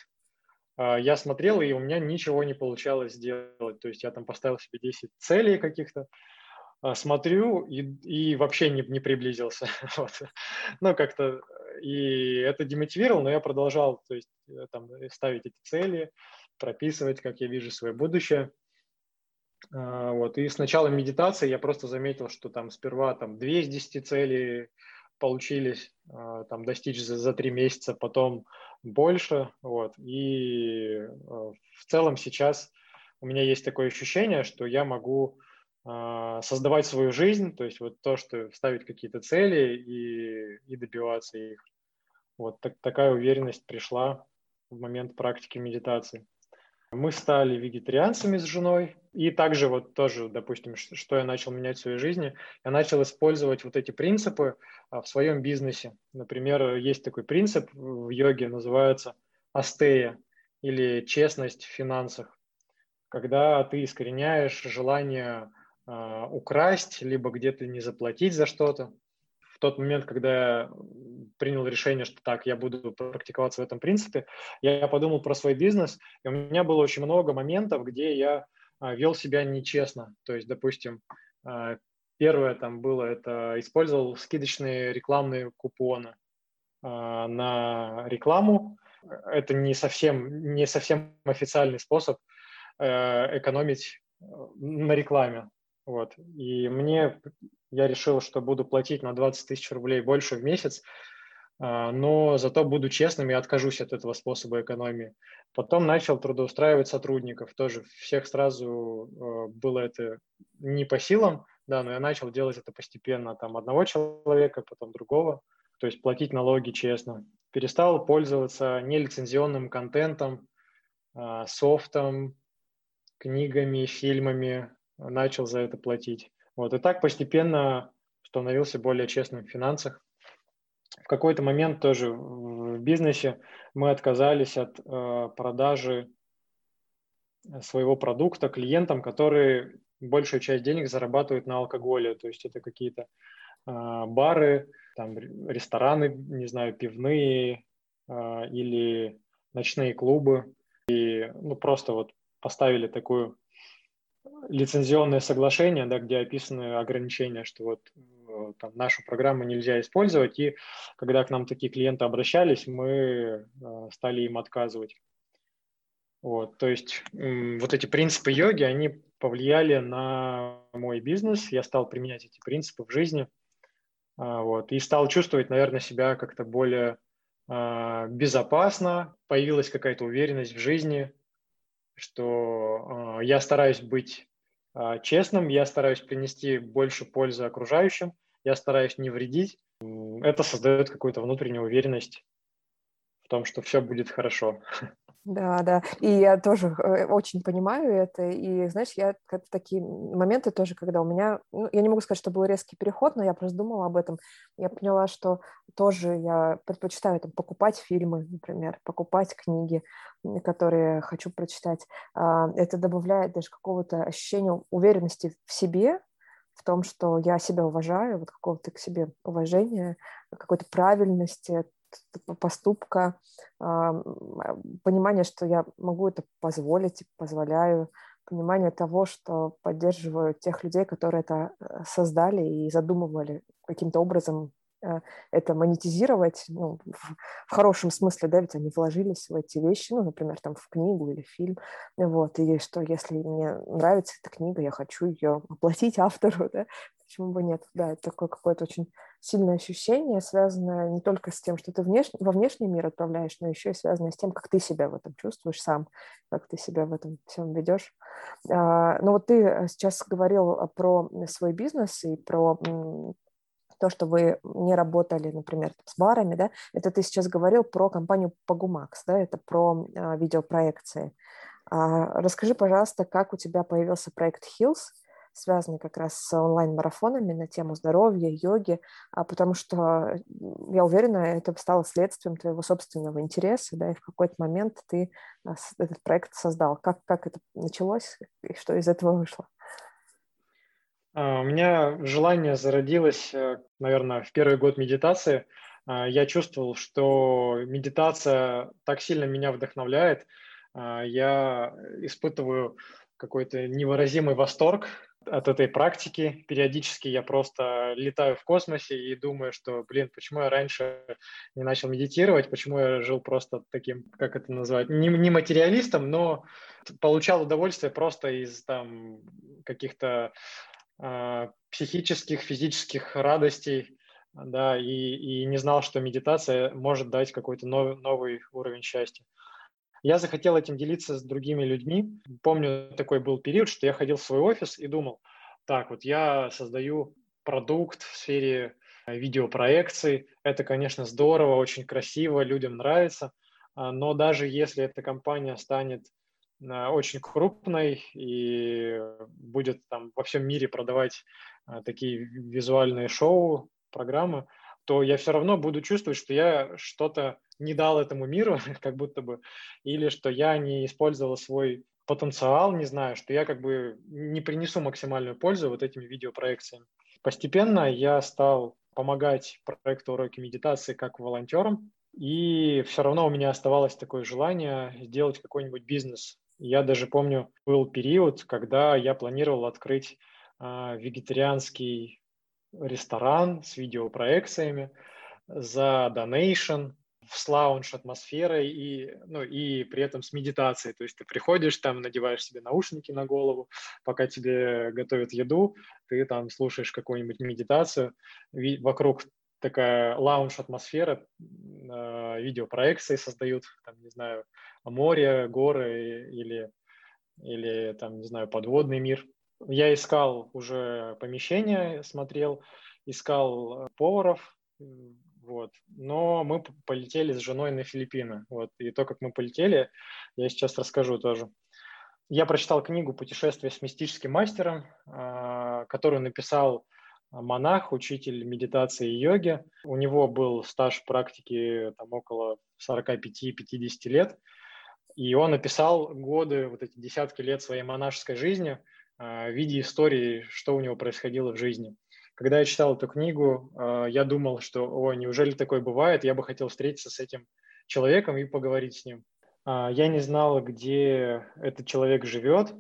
а, я смотрел, и у меня ничего не получалось сделать. То есть я там поставил себе 10 целей каких-то, а, смотрю и, и вообще не, не приблизился. вот. Ну, как-то и это демотивировало, но я продолжал то есть, э, там, э, ставить эти цели, прописывать, как я вижу свое будущее. А, вот. И с начала медитации я просто заметил, что там сперва там, 2 из 10 целей получились а, там, достичь за, за 3 месяца, потом больше. Вот. И э, в целом сейчас у меня есть такое ощущение, что я могу создавать свою жизнь, то есть вот то, что ставить какие-то цели и, и добиваться их. Вот так, такая уверенность пришла в момент практики медитации. Мы стали вегетарианцами с женой, и также вот тоже, допустим, что я начал менять в своей жизни, я начал использовать вот эти принципы а, в своем бизнесе. Например, есть такой принцип в йоге, называется астея или честность в финансах, когда ты искореняешь желание а, украсть, либо где-то не заплатить за что-то. В тот момент, когда я принял решение, что так, я буду практиковаться в этом принципе, я подумал про свой бизнес, и у меня было очень много моментов, где я а, вел себя нечестно. То есть, допустим, а, первое там было, это использовал скидочные рекламные купоны на рекламу. Это не совсем, не совсем официальный способ э, экономить э, на рекламе. Вот. И мне, я решил, что буду платить на 20 тысяч рублей больше в месяц, а, но зато буду честным и откажусь от этого способа экономии. Потом начал трудоустраивать сотрудников, тоже всех сразу а, было это не по силам, да, но я начал делать это постепенно, там одного человека, потом другого, то есть платить налоги честно. Перестал пользоваться нелицензионным контентом, а, софтом, книгами, фильмами, начал за это платить. Вот, и так постепенно становился более честным в финансах. В какой-то момент тоже в бизнесе мы отказались от э, продажи своего продукта клиентам, которые большую часть денег зарабатывают на алкоголе. То есть это какие-то э, бары, там, рестораны, не знаю, пивные э, или ночные клубы. И ну, просто вот поставили такую лицензионное соглашение, да, где описаны ограничения, что вот э, там, нашу программу нельзя использовать, и когда к нам такие клиенты обращались, мы э, стали им отказывать. Вот, то есть вот эти принципы йоги, они повлияли на мой бизнес, я стал применять эти принципы в жизни, а, вот, и стал чувствовать, наверное, себя как-то более безопасно, появилась какая-то уверенность в жизни, что э, я стараюсь быть э, честным, я стараюсь принести больше пользы окружающим, я стараюсь не вредить. Это создает какую-то внутреннюю уверенность в том, что все будет хорошо. Да, да. И я тоже э, очень понимаю это. И, знаешь, я в такие моменты тоже, когда у меня... Ну, я не могу сказать, что был резкий переход, но я просто думала об этом. Я поняла, что тоже я предпочитаю там, покупать фильмы, например, покупать книги, которые хочу прочитать. А, это добавляет даже какого-то ощущения уверенности в себе, в том, что я себя уважаю, вот какого-то к себе уважения, какой-то правильности, поступка, понимание, что я могу это позволить, позволяю, понимание того, что поддерживаю тех людей, которые это э, создали и задумывали каким-то образом э, это монетизировать, ну, в, в хорошем смысле, да, ведь они вложились в эти вещи, ну, например, там в книгу или фильм, вот, и что если мне нравится эта книга, я хочу ее оплатить автору, да, почему бы нет, да, это такое какое-то очень сильное ощущение, связанное не только с тем, что ты внеш... во внешний мир отправляешь, но еще и связанное с тем, как ты себя в этом чувствуешь сам, как ты себя в этом всем ведешь. А, но вот ты э, сейчас говорил про свой бизнес и про то, что вы не работали, например, с барами, да, это ты сейчас говорил про компанию Pagumaks, да, это про а, видеопроекции. А, расскажи, пожалуйста, как у тебя появился проект Hills, связанный как раз с онлайн-марафонами на тему здоровья, йоги, а потому что, я уверена, это стало следствием твоего собственного интереса, да, и в какой-то момент ты а, этот проект создал. Как, как это началось и что из этого вышло? А, у меня желание зародилось, э, наверное, в первый год медитации. А, я чувствовал, что медитация так сильно меня вдохновляет. Я испытываю какой-то невыразимый восторг от этой практики. Периодически я просто летаю в космосе и думаю, что, блин, почему я раньше не начал медитировать, почему я жил просто таким, как это называть, не, не материалистом, но получал удовольствие просто из там каких-то э, психических, физических радостей, да, и, и не знал, что медитация может дать какой-то новый, новый уровень счастья. Я захотел этим делиться с другими людьми. Помню, такой был период, что я ходил в свой офис и думал, так, вот я создаю продукт в сфере э, видеопроекций. Это, конечно, здорово, очень красиво, людям нравится. А, но даже если эта компания станет э, очень крупной и будет там во всем мире продавать э, такие визуальные шоу, программы, то я все равно буду чувствовать, что я что-то не дал этому миру, как будто бы, или что я не использовал свой потенциал, не знаю, что я как бы не принесу максимальную пользу вот этими видеопроекциями. Постепенно я стал помогать проекту уроки медитации как волонтером, и все равно у меня оставалось такое желание сделать какой-нибудь бизнес. Я даже помню, был период, когда я планировал открыть э, вегетарианский ресторан с видеопроекциями за донейшн, с лаунж атмосферой и, ну, и при этом с медитацией. То есть ты приходишь, там надеваешь себе наушники на голову, пока тебе готовят еду, ты там слушаешь какую-нибудь медитацию, вокруг такая лаунж-атмосфера, э, видеопроекции создают, там, не знаю, море, горы или, или там, не знаю, подводный мир. Я искал уже помещение, смотрел, искал э, поваров, вот. Но мы полетели с женой на Филиппины. Вот. И то, как мы полетели, я сейчас расскажу тоже. я прочитал книгу «Путешествие с мистическим мастером», а, которую написал монах, учитель медитации и йоги. У него был стаж практики там, около 45-50 лет. И он описал годы, вот эти десятки лет своей монашеской жизни в виде истории, что у него происходило в жизни. Когда я читал эту книгу, а, я думал, что, о, неужели такое бывает? Я бы хотел встретиться с этим человеком и поговорить с ним. А, я не знал, где этот человек живет,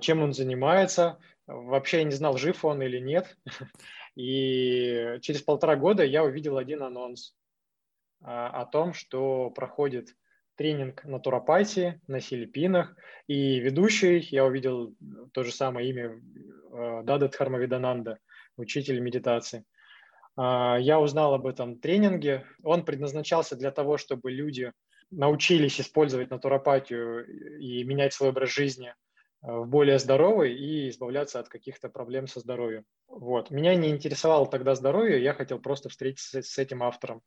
чем он занимается. Вообще я не знал, жив он или нет. И через полтора года я увидел один анонс о том, что проходит тренинг натуропатии на Филиппинах. И ведущий, я увидел то же самое имя, э, Дада Дхармавидананда, учитель медитации. А, я узнал об этом тренинге. Он предназначался для того, чтобы люди научились использовать натуропатию и менять свой образ жизни э, в более здоровый и избавляться от каких-то проблем со здоровьем. Вот. Меня не интересовало тогда здоровье, я хотел просто встретиться с этим автором.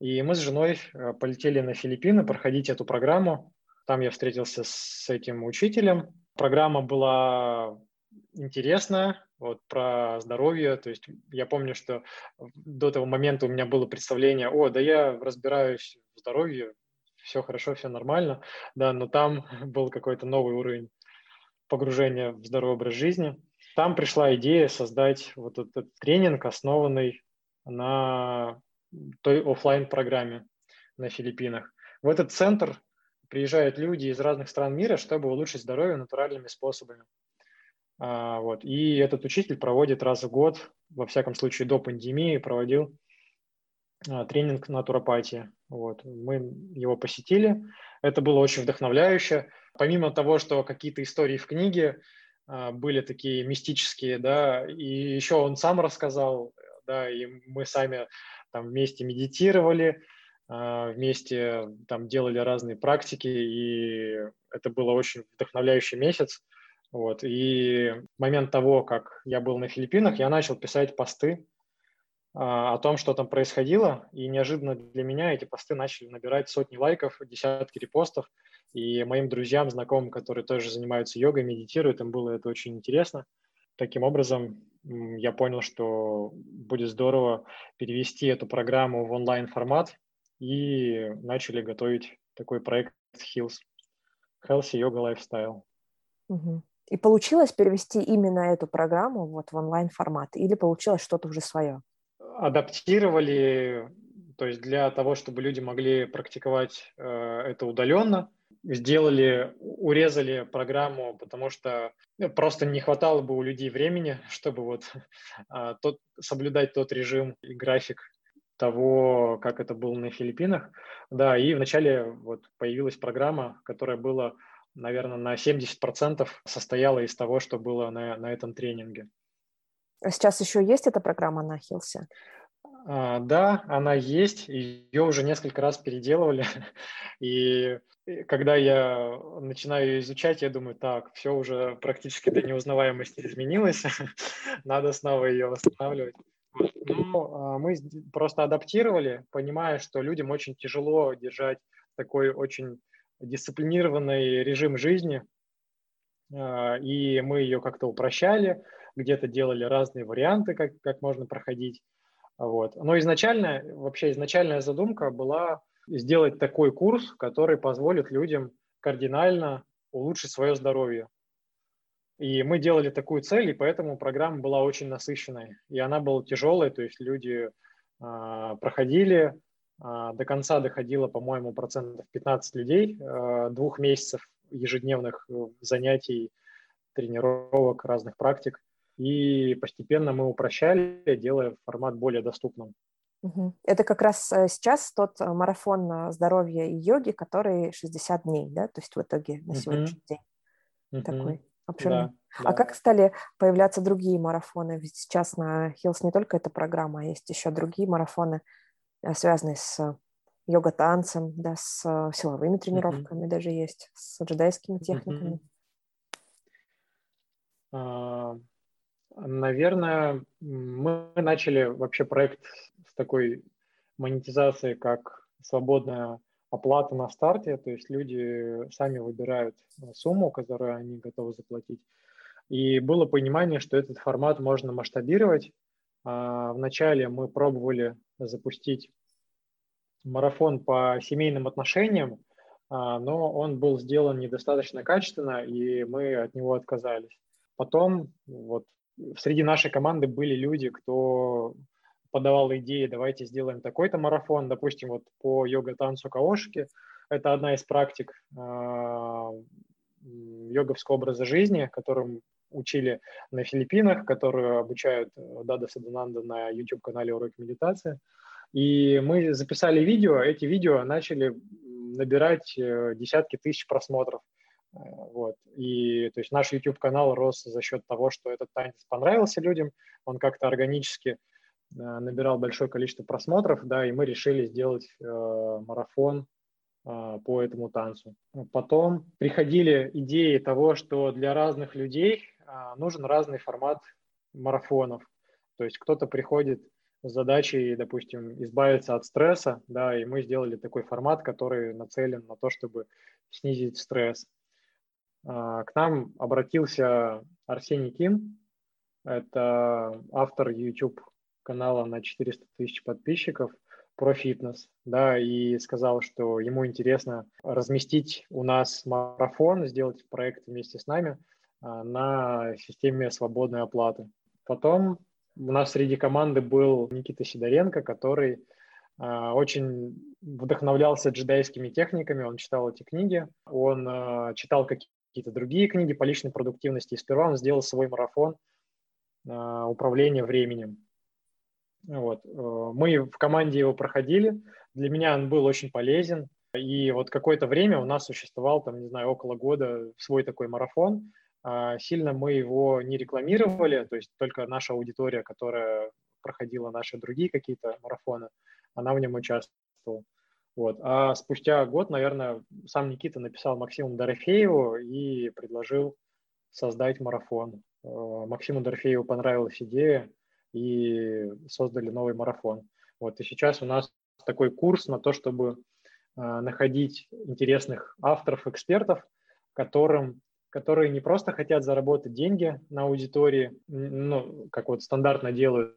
И мы с женой э, полетели на Филиппины проходить эту программу. Там я встретился с этим учителем. Программа была интересная, вот про здоровье. То есть я помню, что до того момента у меня было представление, о, да я разбираюсь в здоровье, все хорошо, все нормально, да, но там был какой-то новый уровень погружения в здоровый образ жизни. Там пришла идея создать вот этот тренинг, основанный на той офлайн программе на Филиппинах. В этот центр приезжают люди из разных стран мира, чтобы улучшить здоровье натуральными способами. А, вот. И этот учитель проводит раз в год, во всяком случае до пандемии, проводил а, тренинг натуропатии. Вот. Мы его посетили. Это было очень вдохновляюще. Помимо того, что какие-то истории в книге а, были такие мистические, да, и еще он сам рассказал, да, и мы сами там вместе медитировали, а, вместе там делали разные практики, и это было очень вдохновляющий месяц. Вот. И в момент того, как я был на Филиппинах, я начал писать посты а, о том, что там происходило, и неожиданно для меня эти посты начали набирать сотни лайков, десятки репостов, и моим друзьям, знакомым, которые тоже занимаются йогой, медитируют, им было это очень интересно. Таким образом, я понял, что будет здорово перевести эту программу в онлайн-формат и начали готовить такой проект Hills Healthy Yoga Lifestyle. Угу. И получилось перевести именно эту программу вот в онлайн-формат или получилось что-то уже свое? Адаптировали, то есть для того, чтобы люди могли практиковать э, это удаленно, сделали, урезали программу, потому что ну, просто не хватало бы у людей времени, чтобы вот а, тот, соблюдать тот режим и график того, как это было на Филиппинах. Да, и вначале вот появилась программа, которая была, наверное, на 70% состояла из того, что было на, на этом тренинге. А сейчас еще есть эта программа на Хилсе? А, да, она есть, ее уже несколько раз переделывали, и когда я начинаю ее изучать, я думаю, так, все уже практически до неузнаваемости изменилось, надо снова ее восстанавливать. Ну, а, мы просто адаптировали, понимая, что людям очень тяжело держать такой очень дисциплинированный режим жизни, а, и мы ее как-то упрощали, где-то делали разные варианты, как, как можно проходить. Вот. Но изначально, вообще изначальная задумка была сделать такой курс, который позволит людям кардинально улучшить свое здоровье. И мы делали такую цель, и поэтому программа была очень насыщенной. И она была тяжелой, то есть люди э, проходили, э, до конца доходило, по-моему, процентов 15 людей, э, двух месяцев ежедневных занятий, тренировок, разных практик. И постепенно мы упрощали, делая формат более доступным. Это как раз э, сейчас тот э, марафон э, здоровья и йоги, который 60 дней, да, то есть в итоге на сегодняшний uh-huh. день uh-huh. такой обширный. Да, а да. как стали появляться другие марафоны? Ведь сейчас на Hills не только эта программа, а есть еще другие марафоны, связанные с йога-танцем, да, с силовыми тренировками uh-huh. даже есть, с джедайскими техниками. Uh-huh. Наверное, мы начали вообще проект такой монетизации, как свободное оплата на старте, то есть люди сами выбирают сумму, которую они готовы заплатить. И было понимание, что этот формат можно масштабировать. А, вначале мы пробовали запустить марафон по семейным отношениям, а, но он был сделан недостаточно качественно, и мы от него отказались. Потом вот среди нашей команды были люди, кто подавал идеи, давайте сделаем такой-то марафон, допустим, вот по йога-танцу Каошики. Это одна из практик э, йоговского образа жизни, которым учили на Филиппинах, которую обучают Дада Садананда на YouTube-канале «Уроки медитации». И мы записали видео, эти видео начали набирать э, десятки тысяч просмотров. Вот. И то есть наш YouTube-канал рос за счет того, что этот танец понравился людям, он как-то органически э, набирал большое количество просмотров, да, и мы решили сделать э, марафон э, по этому танцу. Потом приходили идеи того, что для разных людей э, нужен разный формат марафонов. То есть кто-то приходит с задачей, допустим, избавиться от стресса, да, и мы сделали такой формат, который нацелен на то, чтобы снизить стресс. А, к нам обратился Арсений Ким, это автор YouTube канала на 400 тысяч подписчиков про фитнес, да, и сказал, что ему интересно разместить у нас марафон, сделать проект вместе с нами а, на системе свободной оплаты. Потом у нас среди команды был Никита Сидоренко, который э, очень вдохновлялся джедайскими техниками, он читал эти книги, он читал какие-то другие книги по личной продуктивности, и сперва он сделал свой марафон э, управления временем. Вот. Мы в команде его проходили, для меня он был очень полезен, и вот какое-то время у нас существовал, там, не знаю, около года свой такой марафон, а, сильно мы его не рекламировали, то есть только наша аудитория, которая проходила наши другие какие-то марафоны, она в нем участвовала. Вот. А спустя год, наверное, сам Никита написал Максиму Дорофееву и предложил создать марафон. Э, Максиму Дорофееву понравилась идея, и создали новый марафон. Вот. И сейчас у нас такой курс на то, чтобы э, находить интересных авторов, экспертов, которым которые не просто хотят заработать деньги на аудитории, ну, как вот стандартно делают,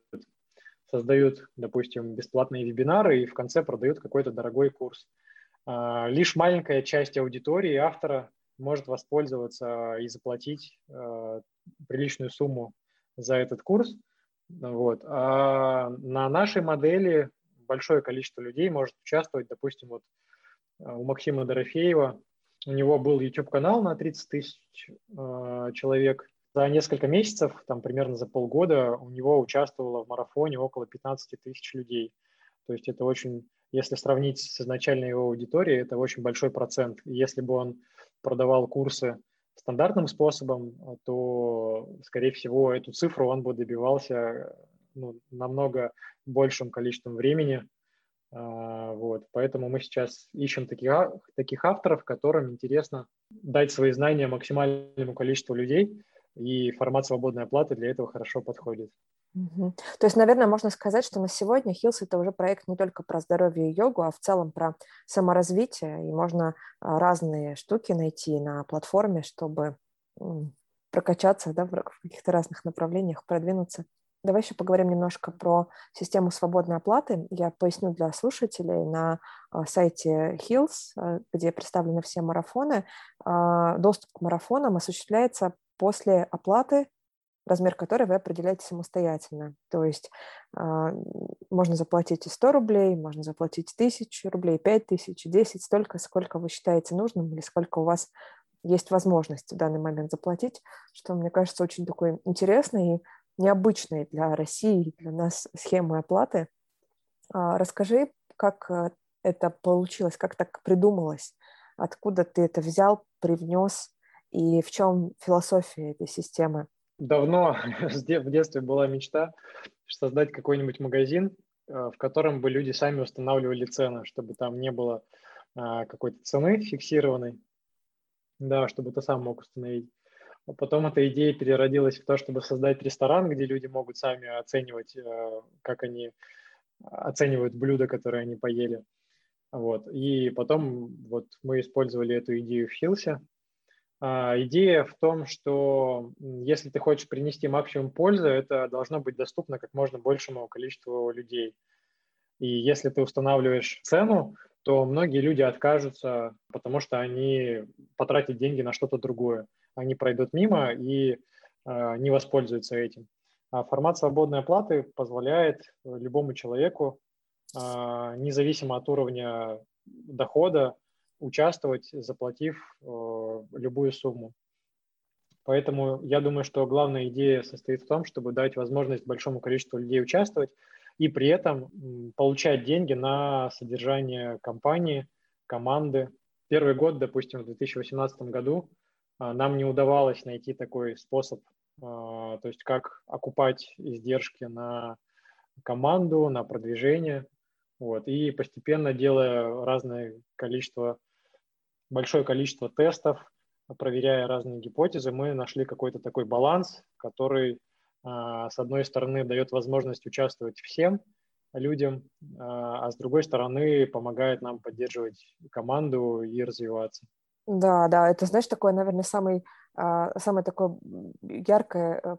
создают, допустим, бесплатные вебинары и в конце продают какой-то дорогой курс. А, лишь маленькая часть аудитории автора может воспользоваться и заплатить а, приличную сумму за этот курс. Вот. А на нашей модели большое количество людей может участвовать. Допустим, вот у Максима Дорофеева у него был YouTube-канал на 30 тысяч человек. За несколько месяцев, там примерно за полгода, у него участвовало в марафоне около 15 тысяч людей. То есть это очень, если сравнить с изначальной его аудиторией, это очень большой процент. Если бы он продавал курсы стандартным способом, то, скорее всего, эту цифру он бы добивался ну, намного большим количеством времени, а, вот, поэтому мы сейчас ищем таких, таких авторов, которым интересно дать свои знания максимальному количеству людей, и формат свободной оплаты для этого хорошо подходит. Угу. То есть, наверное, можно сказать, что на сегодня Hills это уже проект не только про здоровье и йогу, а в целом про саморазвитие, и можно а, разные штуки найти на платформе, чтобы прокачаться да, в каких-то разных направлениях, продвинуться. Давай еще поговорим немножко про систему свободной оплаты. Я поясню для слушателей. На а, сайте Hills, а, где представлены все марафоны, доступ к марафонам осуществляется после оплаты, размер которой вы определяете самостоятельно. То есть можно заплатить и 100 рублей, можно заплатить 1000 рублей, 5000, 10, столько, сколько вы считаете нужным или сколько у вас есть возможность в данный момент заплатить, что, мне кажется, очень такой интересный и необычной для России, для нас схемы оплаты. А, расскажи, как э, это получилось, как так придумалось, откуда ты это взял, привнес и в чем философия этой системы? Давно в детстве была мечта создать какой-нибудь магазин, э, в котором бы люди сами устанавливали цены, чтобы там не было а, какой-то цены фиксированной, да, чтобы ты сам мог установить. А потом эта идея переродилась в то, чтобы создать ресторан, где люди могут сами оценивать, э, как они оценивают блюда, которые они поели. Вот. И потом вот мы использовали эту идею в Хилсе. А, идея в том, что если ты хочешь принести максимум пользы, это должно быть доступно как можно большему количеству людей. И если ты устанавливаешь цену, то многие люди откажутся, потому что они потратят деньги на что-то другое. Они пройдут мимо и э, не воспользуются этим. А формат свободной оплаты позволяет любому человеку а, независимо от уровня дохода, участвовать, заплатив э, любую сумму. Поэтому я думаю, что главная идея состоит в том, чтобы дать возможность большому количеству людей участвовать и при этом получать деньги на содержание компании, команды. Первый год, допустим, в 2018 году а, нам не удавалось найти такой способ, а, то есть как окупать издержки на команду, на продвижение. Вот, и постепенно делая разное количество, большое количество тестов, проверяя разные гипотезы, мы нашли какой-то такой баланс, который, а, с одной стороны, дает возможность участвовать всем людям, а, а с другой стороны, помогает нам поддерживать команду и развиваться. Да, да, это, знаешь, такой, наверное, самый, а, самое такое яркое э,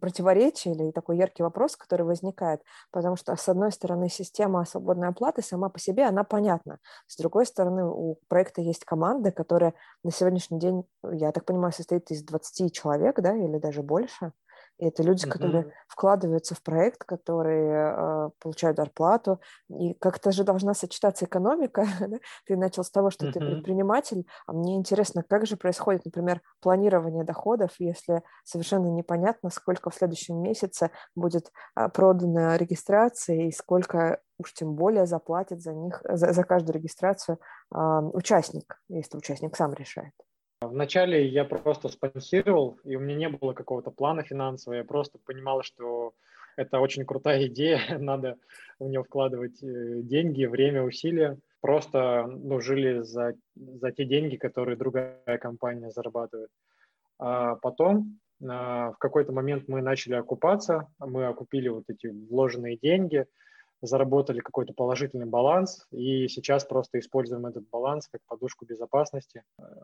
противоречие или такой яркий вопрос, который возникает, потому что, с одной стороны, система свободной оплаты сама по себе, она понятна. С другой стороны, у проекта есть команда, которая на сегодняшний день, я так понимаю, состоит из 20 человек, да, или даже больше. И это люди, mm-hmm. которые вкладываются в проект, которые э, получают зарплату. И как-то же должна сочетаться экономика. да? Ты начал с того, что mm-hmm. ты предприниматель, а мне интересно, как же происходит, например, планирование доходов, если совершенно непонятно, сколько в следующем месяце будет э, продано регистрации и сколько уж тем более заплатит за них, за, за каждую регистрацию э, участник, если участник сам решает. Вначале я просто спонсировал, и у меня не было какого-то плана финансового. Я просто понимал, что это очень крутая идея, надо в нее вкладывать э, деньги, время, усилия. Просто ну, жили за, за те деньги, которые другая компания зарабатывает. А потом а, в какой-то момент мы начали окупаться, мы окупили вот эти вложенные деньги – заработали какой-то положительный баланс, и сейчас просто используем этот баланс как подушку безопасности.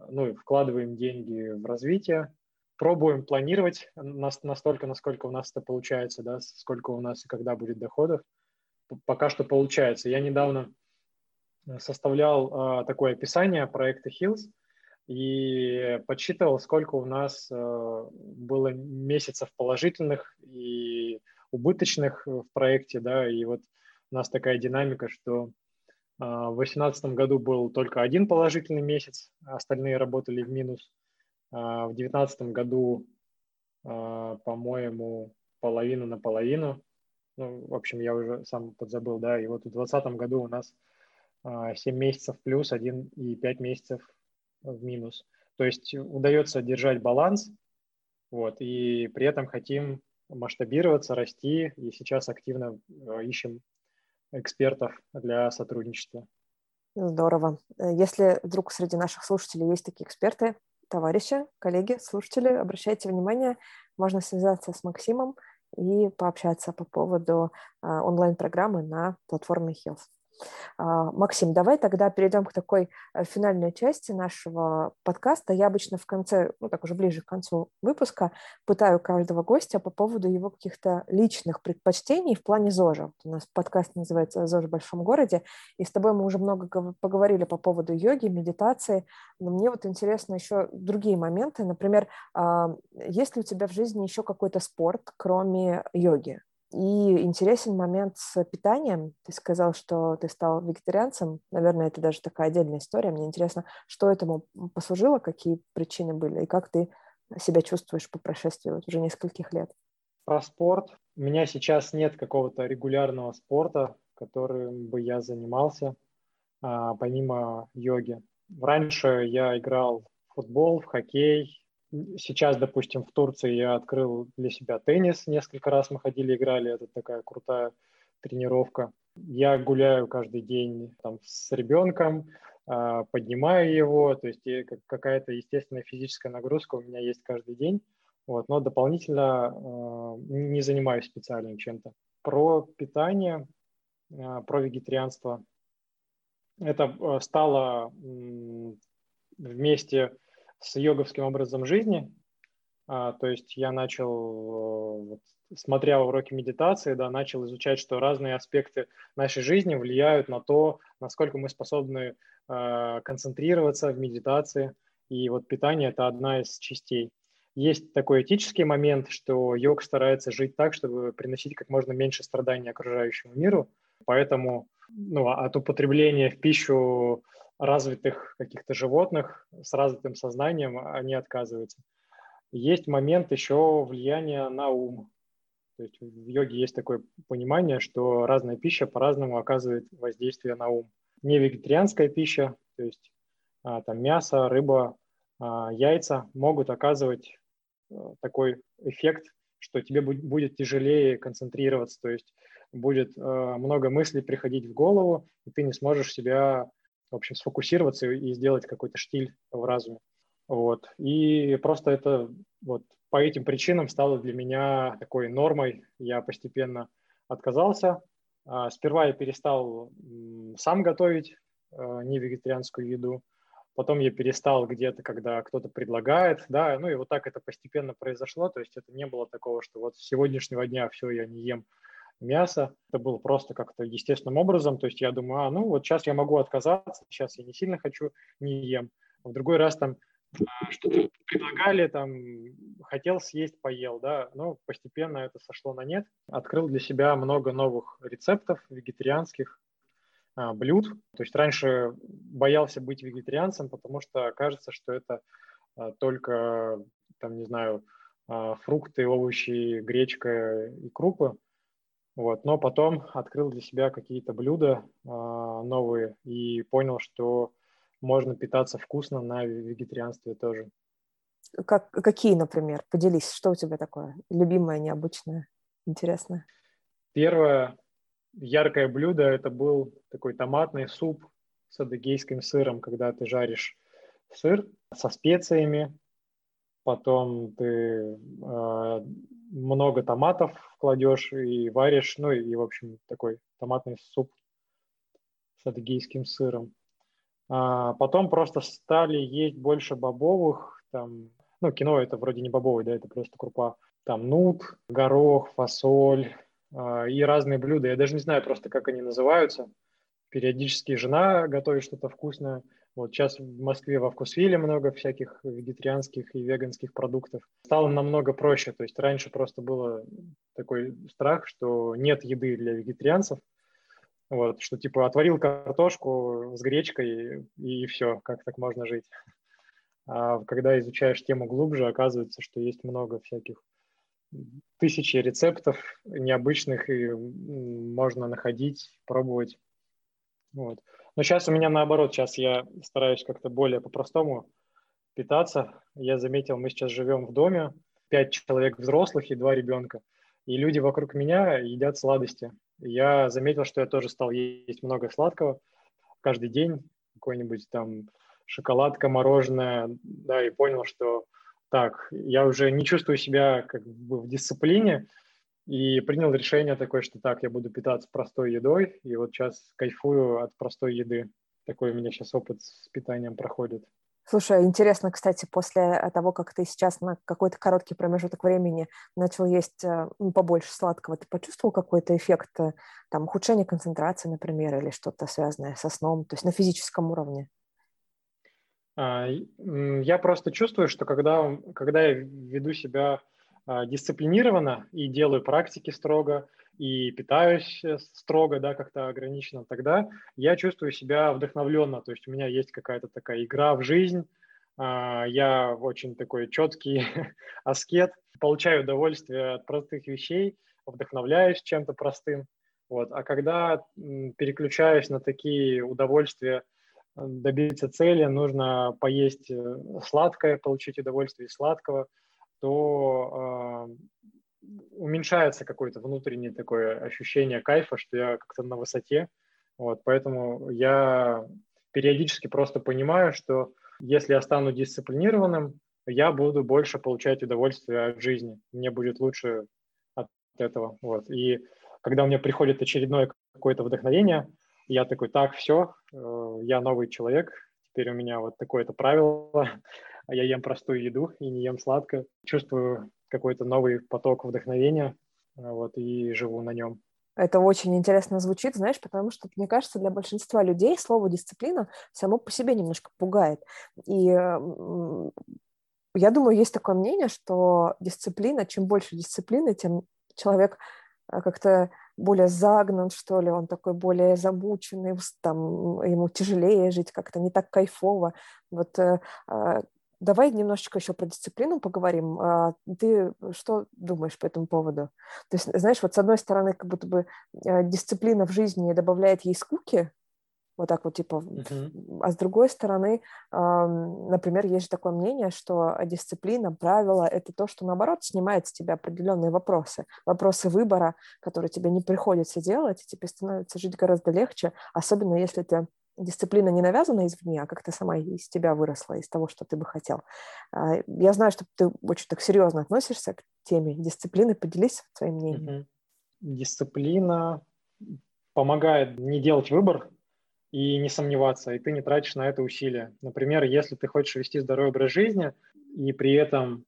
Ну и вкладываем деньги в развитие, пробуем планировать настолько, насколько у нас это получается, да, сколько у нас и когда будет доходов. Пока что получается. Я недавно составлял э, такое описание проекта Hills и подсчитывал, сколько у нас э, было месяцев положительных и убыточных в проекте, да, и вот у нас такая динамика, что а, в 2018 году был только один положительный месяц, остальные работали в минус. А, в 2019 году, а, по-моему, половину на половину. Ну, в общем, я уже сам подзабыл, да. И вот в 2020 году у нас 7 месяцев плюс, 1 и 5 месяцев в минус. То есть удается держать баланс, вот, и при этом хотим масштабироваться, расти, и сейчас активно ищем экспертов для сотрудничества. Здорово. Э, если вдруг среди наших слушателей есть такие эксперты, товарищи, коллеги, слушатели, обращайте внимание, можно связаться с Максимом и пообщаться по поводу а, онлайн-программы на платформе Health. А, Максим, давай тогда перейдем к такой э, финальной части нашего подкаста. Я обычно в конце, ну так уже ближе к концу выпуска, пытаю каждого гостя по поводу его каких-то личных предпочтений в плане ЗОЖа. У нас подкаст называется «ЗОЖ в большом городе», и с тобой мы уже много поговорили по поводу йоги, медитации, но мне вот интересно еще другие моменты. Например, а, есть ли у тебя в жизни еще какой-то спорт, кроме йоги? И интересен момент с питанием. Ты сказал, что ты стал вегетарианцем. Наверное, это даже такая отдельная история. Мне интересно, что этому послужило, какие причины были, и как ты себя чувствуешь по прошествии вот уже нескольких лет. Про спорт. У меня сейчас нет какого-то регулярного спорта, которым бы я занимался, а, помимо йоги. Раньше я играл в футбол, в хоккей, Сейчас, допустим, в Турции я открыл для себя теннис. Несколько раз мы ходили, играли. Это такая крутая тренировка. Я гуляю каждый день там, с ребенком, а, поднимаю его. То есть какая-то естественная физическая нагрузка у меня есть каждый день. Вот, но дополнительно э, не занимаюсь специальным чем-то. Про питание, э, про вегетарианство. Это стало вместе с йоговским образом жизни. А, то есть я начал, смотря уроки медитации, да, начал изучать, что разные аспекты нашей жизни влияют на то, насколько мы способны э, концентрироваться в медитации. И вот питание – это одна из частей. Есть такой этический момент, что йог старается жить так, чтобы приносить как можно меньше страданий окружающему миру. Поэтому ну, от употребления в пищу развитых каких-то животных с развитым сознанием они отказываются. Есть момент еще влияния на ум. То есть в йоге есть такое понимание, что разная пища по-разному оказывает воздействие на ум. Не вегетарианская пища, то есть а, там мясо, рыба, а, яйца могут оказывать а, такой эффект, что тебе будет тяжелее концентрироваться, то есть будет много мыслей приходить в голову, и ты не сможешь себя в общем, сфокусироваться и сделать какой-то штиль в разуме. Вот. И просто это вот по этим причинам стало для меня такой нормой. Я постепенно отказался. А, сперва я перестал сам готовить а, не вегетарианскую еду. Потом я перестал где-то, когда кто-то предлагает, да, ну и вот так это постепенно произошло, то есть это не было такого, что вот с сегодняшнего дня все, я не ем мясо. Это было просто как-то естественным образом. То есть я думаю, а, ну вот сейчас я могу отказаться, сейчас я не сильно хочу, не ем. в другой раз там а, что-то предлагали, там, хотел съесть, поел, да, но постепенно это сошло на нет. Открыл для себя много новых рецептов вегетарианских а, блюд. То есть раньше боялся быть вегетарианцем, потому что кажется, что это а, только, там, не знаю, а, фрукты, овощи, гречка и крупы. Вот. Но потом открыл для себя какие-то блюда э, новые и понял, что можно питаться вкусно на вегетарианстве тоже. Как, какие, например? Поделись, что у тебя такое любимое, необычное, интересное? Первое яркое блюдо – это был такой томатный суп с адыгейским сыром, когда ты жаришь сыр со специями, потом ты э, много томатов кладешь и варишь, ну и, в общем, такой томатный суп с адыгейским сыром. А потом просто стали есть больше бобовых, там, ну, кино это вроде не бобовый, да, это просто крупа. Там нут, горох, фасоль а, и разные блюда. Я даже не знаю просто, как они называются. Периодически жена готовит что-то вкусное. Вот сейчас в Москве во вкусвиле много всяких вегетарианских и веганских продуктов. Стало намного проще. То есть раньше просто было такой страх, что нет еды для вегетарианцев. Вот, что типа отварил картошку с гречкой и, и все, как так можно жить. А когда изучаешь тему глубже, оказывается, что есть много всяких тысячи рецептов необычных, и можно находить, пробовать. Вот. Но сейчас у меня наоборот, сейчас я стараюсь как-то более по-простому питаться. Я заметил, мы сейчас живем в доме, пять человек взрослых и два ребенка. И люди вокруг меня едят сладости. Я заметил, что я тоже стал есть много сладкого каждый день, какой-нибудь там шоколадка, мороженое, да, и понял, что так, я уже не чувствую себя как бы в дисциплине, и принял решение такое, что так, я буду питаться простой едой, и вот сейчас кайфую от простой еды. Такой у меня сейчас опыт с питанием проходит. Слушай, интересно, кстати, после того, как ты сейчас на какой-то короткий промежуток времени начал есть э, ну, побольше сладкого, ты почувствовал какой-то эффект, э, там, ухудшение концентрации, например, или что-то связанное со сном, то есть на физическом уровне? А, я просто чувствую, что когда, когда я веду себя дисциплинированно и делаю практики строго, и питаюсь э, строго, да, как-то ограниченно, тогда я чувствую себя вдохновленно, то есть у меня есть какая-то такая игра в жизнь, а, я очень такой четкий аскет, получаю удовольствие от простых вещей, вдохновляюсь чем-то простым, вот. А когда переключаюсь на такие удовольствия, добиться цели, нужно поесть э, сладкое, получить удовольствие сладкого – то э, уменьшается какое-то внутреннее такое ощущение кайфа, что я как-то на высоте. Вот, поэтому я периодически просто понимаю, что если я стану дисциплинированным, я буду больше получать удовольствие от жизни. Мне будет лучше от этого. Вот. И когда у меня приходит очередное какое-то вдохновение, я такой, так, все, э, я новый человек, теперь у меня вот такое-то правило, я ем простую еду и не ем сладкое, чувствую какой-то новый поток вдохновения, вот, и живу на нем. Это очень интересно звучит, знаешь, потому что, мне кажется, для большинства людей слово «дисциплина» само по себе немножко пугает. И я думаю, есть такое мнение, что дисциплина, чем больше дисциплины, тем человек э, как-то более загнан, что ли, он такой более замученный, там, ему тяжелее жить, как-то не так кайфово. Вот э, а, Давай немножечко еще про дисциплину поговорим. А, ты что думаешь по этому поводу? То есть, знаешь, вот с одной стороны, как будто бы э, дисциплина в жизни добавляет ей скуки, вот так вот, типа, uh-huh. а с другой стороны, например, есть же такое мнение, что дисциплина, правила — это то, что, наоборот, снимает с тебя определенные вопросы, вопросы выбора, которые тебе не приходится делать, и тебе становится жить гораздо легче, особенно если ты дисциплина не навязана извне, а как-то сама из тебя выросла, из того, что ты бы хотел. А, я знаю, что ты очень так серьезно относишься к теме дисциплины. Поделись своим мнением. Дисциплина помогает не делать выбор и не сомневаться, и ты не тратишь на это усилия. Например, если ты хочешь вести здоровый образ жизни, и при этом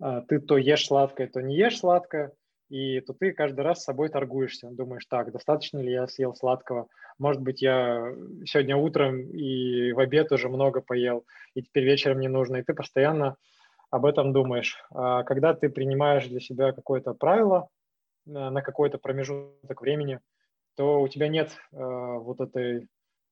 а, ты то ешь сладкое, то не ешь сладкое, и то ты каждый раз с собой торгуешься, думаешь, так, достаточно ли я съел сладкого, может быть, я сегодня утром и в обед уже много поел, и теперь вечером не нужно, и ты постоянно об этом думаешь. А когда ты принимаешь для себя какое-то правило э, на какой-то промежуток времени, то у тебя нет э, вот этой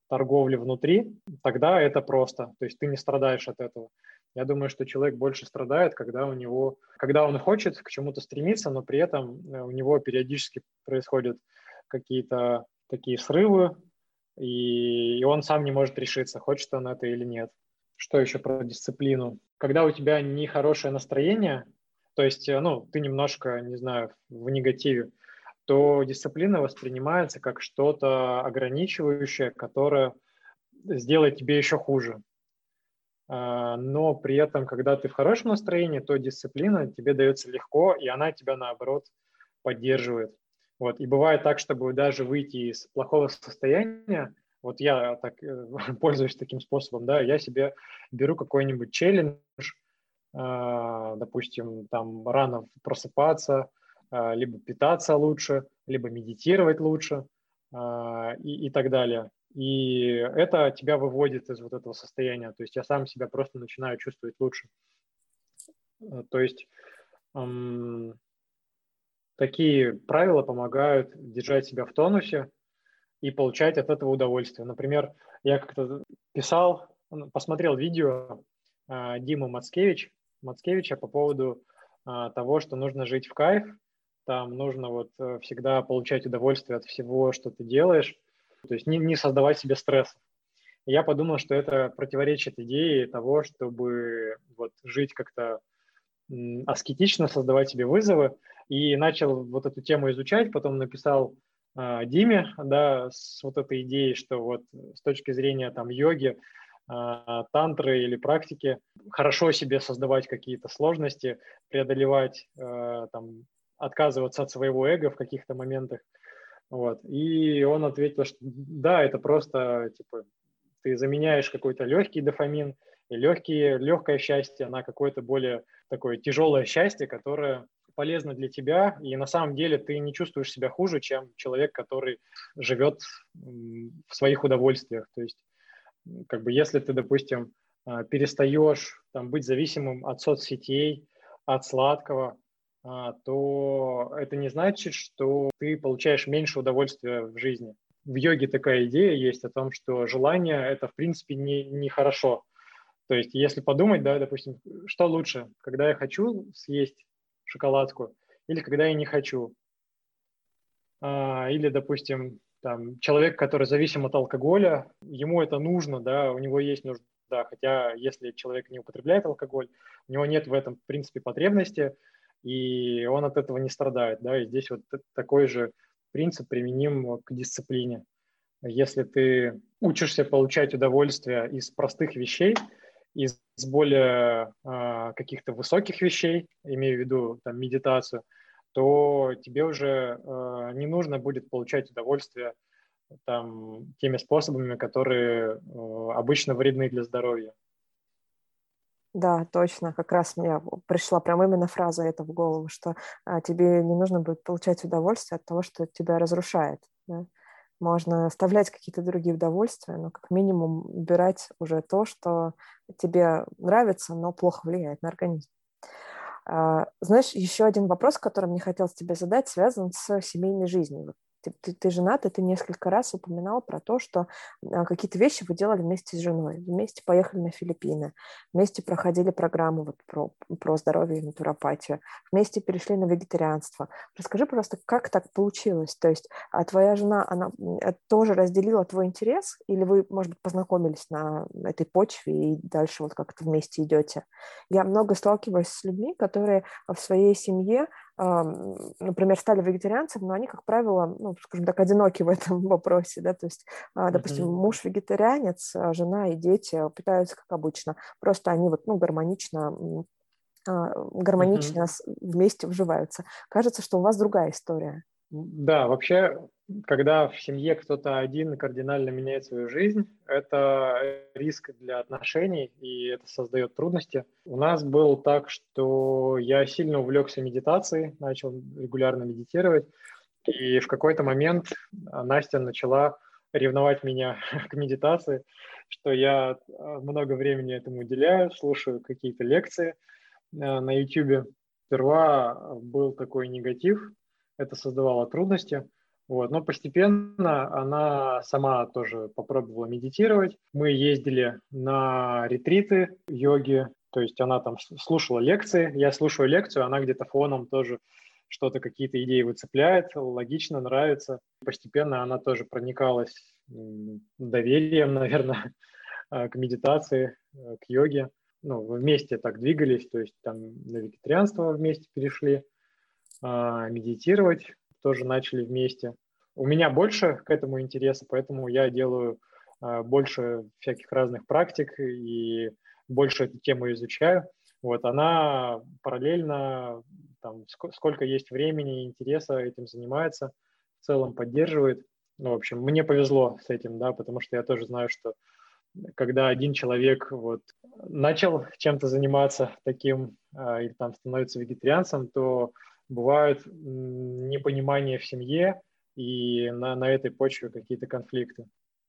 торговли внутри, тогда это просто, то есть ты не страдаешь от этого. Я думаю, что человек больше страдает, когда у него, когда он хочет к чему-то стремиться, но при этом э, у него периодически происходят какие-то такие срывы, и, и он сам не может решиться, хочет он это или нет. Что еще про дисциплину? Когда у тебя нехорошее настроение, то есть, э, ну, ты немножко, не знаю, в негативе, то дисциплина воспринимается как что-то ограничивающее, которое сделает тебе еще хуже. А, но при этом, когда ты в хорошем настроении, то дисциплина тебе дается легко, и она тебя, наоборот, поддерживает. Вот. И бывает так, чтобы даже выйти из плохого состояния, вот я так э, пользуюсь таким способом, да, я себе беру какой-нибудь челлендж, а, допустим, там рано просыпаться, а, либо питаться лучше, либо медитировать лучше и, и так далее. И это тебя выводит из вот этого состояния. То есть я сам себя просто начинаю чувствовать лучше. Э, то есть эм, такие правила помогают держать себя в тонусе и получать от этого удовольствие. Например, я как-то писал, посмотрел видео э, Димы Мацкевич, Мацкевича по поводу э, того, что нужно жить в кайф, там нужно вот э, всегда получать удовольствие от всего, что ты делаешь, то есть не, не создавать себе стресс. Я подумал, что это противоречит идее того, чтобы вот жить как-то аскетично, создавать себе вызовы, и начал вот эту тему изучать, потом написал э, Диме, да, с вот этой идеей, что вот с точки зрения там йоги, э, тантры или практики, хорошо себе создавать какие-то сложности, преодолевать, э, там, отказываться от своего эго в каких-то моментах, вот. И он ответил, что да, это просто типа ты заменяешь какой-то легкий дофамин и легкие, легкое счастье на какое-то более такое тяжелое счастье, которое полезно для тебя, и на самом деле ты не чувствуешь себя хуже, чем человек, который живет в своих удовольствиях. То есть, как бы, если ты, допустим, а, перестаешь там, быть зависимым от соцсетей, от сладкого, то это не значит, что ты получаешь меньше удовольствия в жизни. В йоге такая идея есть о том, что желание – это, в принципе, не, не хорошо. То есть, если подумать, да, допустим, что лучше, когда я хочу съесть шоколадку или когда я не хочу. А, или, допустим, там, человек, который зависим от алкоголя, ему это нужно, да, у него есть нужда, хотя если человек не употребляет алкоголь, у него нет в этом, в принципе, потребности – и он от этого не страдает. Да? И здесь вот такой же принцип применим к дисциплине. Если ты учишься получать удовольствие из простых вещей, из более э, каких-то высоких вещей, имею в виду там, медитацию, то тебе уже э, не нужно будет получать удовольствие там, теми способами, которые э, обычно вредны для здоровья. Да, точно. Как раз мне пришла прям именно фраза эта в голову, что а, тебе не нужно будет получать удовольствие от того, что тебя разрушает. Да? Можно оставлять какие-то другие удовольствия, но как минимум убирать уже то, что тебе нравится, но плохо влияет на организм. А, знаешь, еще один вопрос, который мне хотелось тебе задать, связан с семейной жизнью ты, ты, ты женат, и ты несколько раз упоминал про то, что а, какие-то вещи вы делали вместе с женой. Вместе поехали на Филиппины, вместе проходили программу вот про, про здоровье и натуропатию, вместе перешли на вегетарианство. Расскажи, просто, как так получилось? То есть а твоя жена, она э, тоже разделила твой интерес, или вы, может быть, познакомились на этой почве и дальше вот как-то вместе идете? Я много сталкиваюсь с людьми, которые в своей семье например, стали вегетарианцами, но они, как правило, ну, скажем так, одиноки в этом вопросе, да, то есть, а, допустим, mm-hmm. муж вегетарианец, а жена и дети питаются как обычно, просто они вот, ну, гармонично а, гармонично mm-hmm. вместе вживаются. Кажется, что у вас другая история. Да, вообще когда в семье кто-то один кардинально меняет свою жизнь, это риск для отношений, и это создает трудности. У нас было так, что я сильно увлекся медитацией, начал регулярно медитировать, и в какой-то момент Настя начала ревновать меня к медитации, что я много времени этому уделяю, слушаю какие-то лекции э, на YouTube. Сперва был такой негатив, это создавало трудности – вот. Но постепенно она сама тоже попробовала медитировать. Мы ездили на ретриты йоги, то есть она там слушала лекции, я слушаю лекцию, она где-то фоном тоже что-то, какие-то идеи выцепляет, логично, нравится. Постепенно она тоже проникалась доверием, наверное, к медитации, к йоге. Ну, вместе так двигались, то есть там на вегетарианство вместе перешли, а, медитировать тоже начали вместе. У меня больше к этому интереса, поэтому я делаю а, больше всяких разных практик и больше эту тему изучаю. Вот она параллельно, там, сколько есть времени и интереса этим занимается, в целом поддерживает. Ну, в общем, мне повезло с этим, да, потому что я тоже знаю, что когда один человек вот начал чем-то заниматься таким э, или там становится вегетарианцем, то бывают непонимания в семье, и на, на этой почве какие-то конфликты.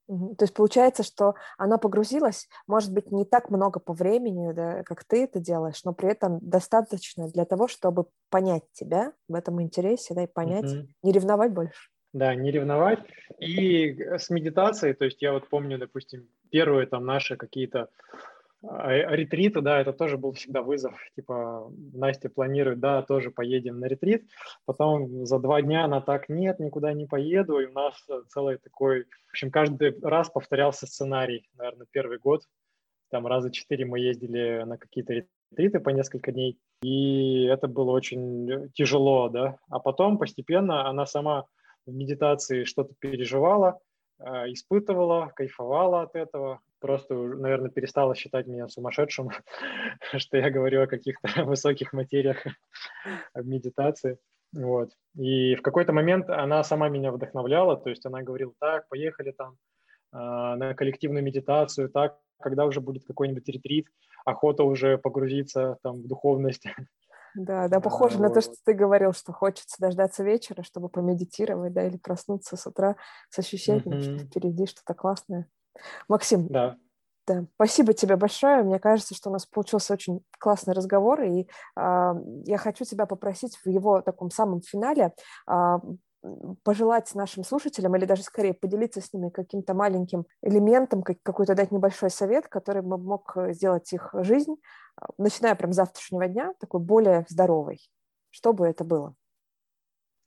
То есть получается, что она погрузилась, может быть, не так много по времени, да, как ты это делаешь, но при этом достаточно для того, чтобы понять тебя в этом интересе, да, и понять, mm-hmm. не ревновать больше. Да, не ревновать. И с медитацией, то есть я вот помню, допустим, первые там наши какие-то э, ретриты, да, это тоже был всегда вызов. Типа, Настя планирует, да, тоже поедем на ретрит. Потом за два дня она так, нет, никуда не поеду. И у нас целый такой... В общем, каждый раз повторялся сценарий. Наверное, первый год. Там раза четыре мы ездили на какие-то ретриты по несколько дней. И это было очень тяжело, да. А потом постепенно она сама в медитации что-то переживала, а, испытывала, кайфовала от этого просто, наверное, перестала считать меня сумасшедшим, что я говорю о каких-то высоких материях медитации. Вот. И в какой-то момент она сама меня вдохновляла, то есть она говорила, так, поехали там э, на коллективную медитацию, так, когда уже будет какой-нибудь ретрит, охота уже погрузиться там в духовность. Да, да, похоже а, на вот. то, что ты говорил, что хочется дождаться вечера, чтобы помедитировать, да, или проснуться с утра с ощущением, mm-hmm. что впереди что-то классное. Максим, да. Да, спасибо тебе большое. Мне кажется, что у нас получился очень классный разговор, и э, я хочу тебя попросить в его таком самом финале э, пожелать нашим слушателям, или даже скорее поделиться с ними каким-то маленьким элементом, как, какой-то дать небольшой совет, который мог сделать их жизнь, начиная прям с завтрашнего дня, такой более здоровой. Что бы это было?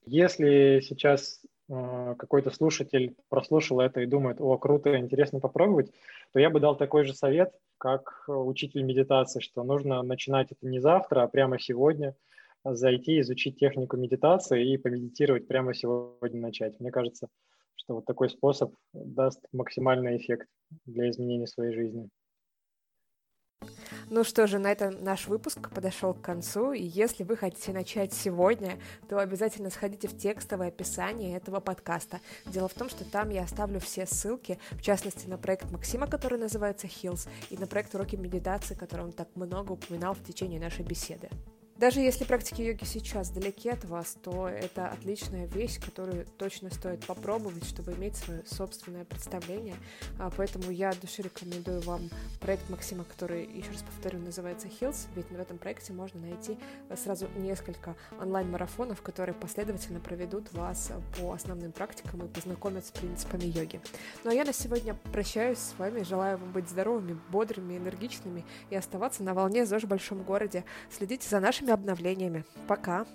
Если сейчас Э, какой-то слушатель прослушал это и думает, о, круто, интересно попробовать, то я бы дал такой же совет, как учитель медитации, что нужно начинать это не завтра, а прямо сегодня, зайти, изучить технику медитации и помедитировать прямо сегодня начать. Мне кажется, что вот такой способ даст максимальный эффект для изменения своей жизни. Ну что же, на этом наш выпуск подошел к концу, и если вы хотите начать сегодня, то обязательно сходите в текстовое описание этого подкаста. Дело в том, что там я оставлю все ссылки, в частности, на проект Максима, который называется Hills, и на проект уроки медитации, который он так много упоминал в течение нашей беседы. Даже если практики йоги сейчас далеки от вас, то это отличная вещь, которую точно стоит попробовать, чтобы иметь свое собственное представление. А, поэтому я от души рекомендую вам проект Максима, который, еще раз повторю, называется Hills, ведь в этом проекте можно найти сразу несколько онлайн-марафонов, которые последовательно проведут вас по основным практикам и познакомят с принципами йоги. Ну а я на сегодня прощаюсь с вами, желаю вам быть здоровыми, бодрыми, энергичными и оставаться на волне ЗОЖ в большом городе. Следите за нашими обновлениями. Пока!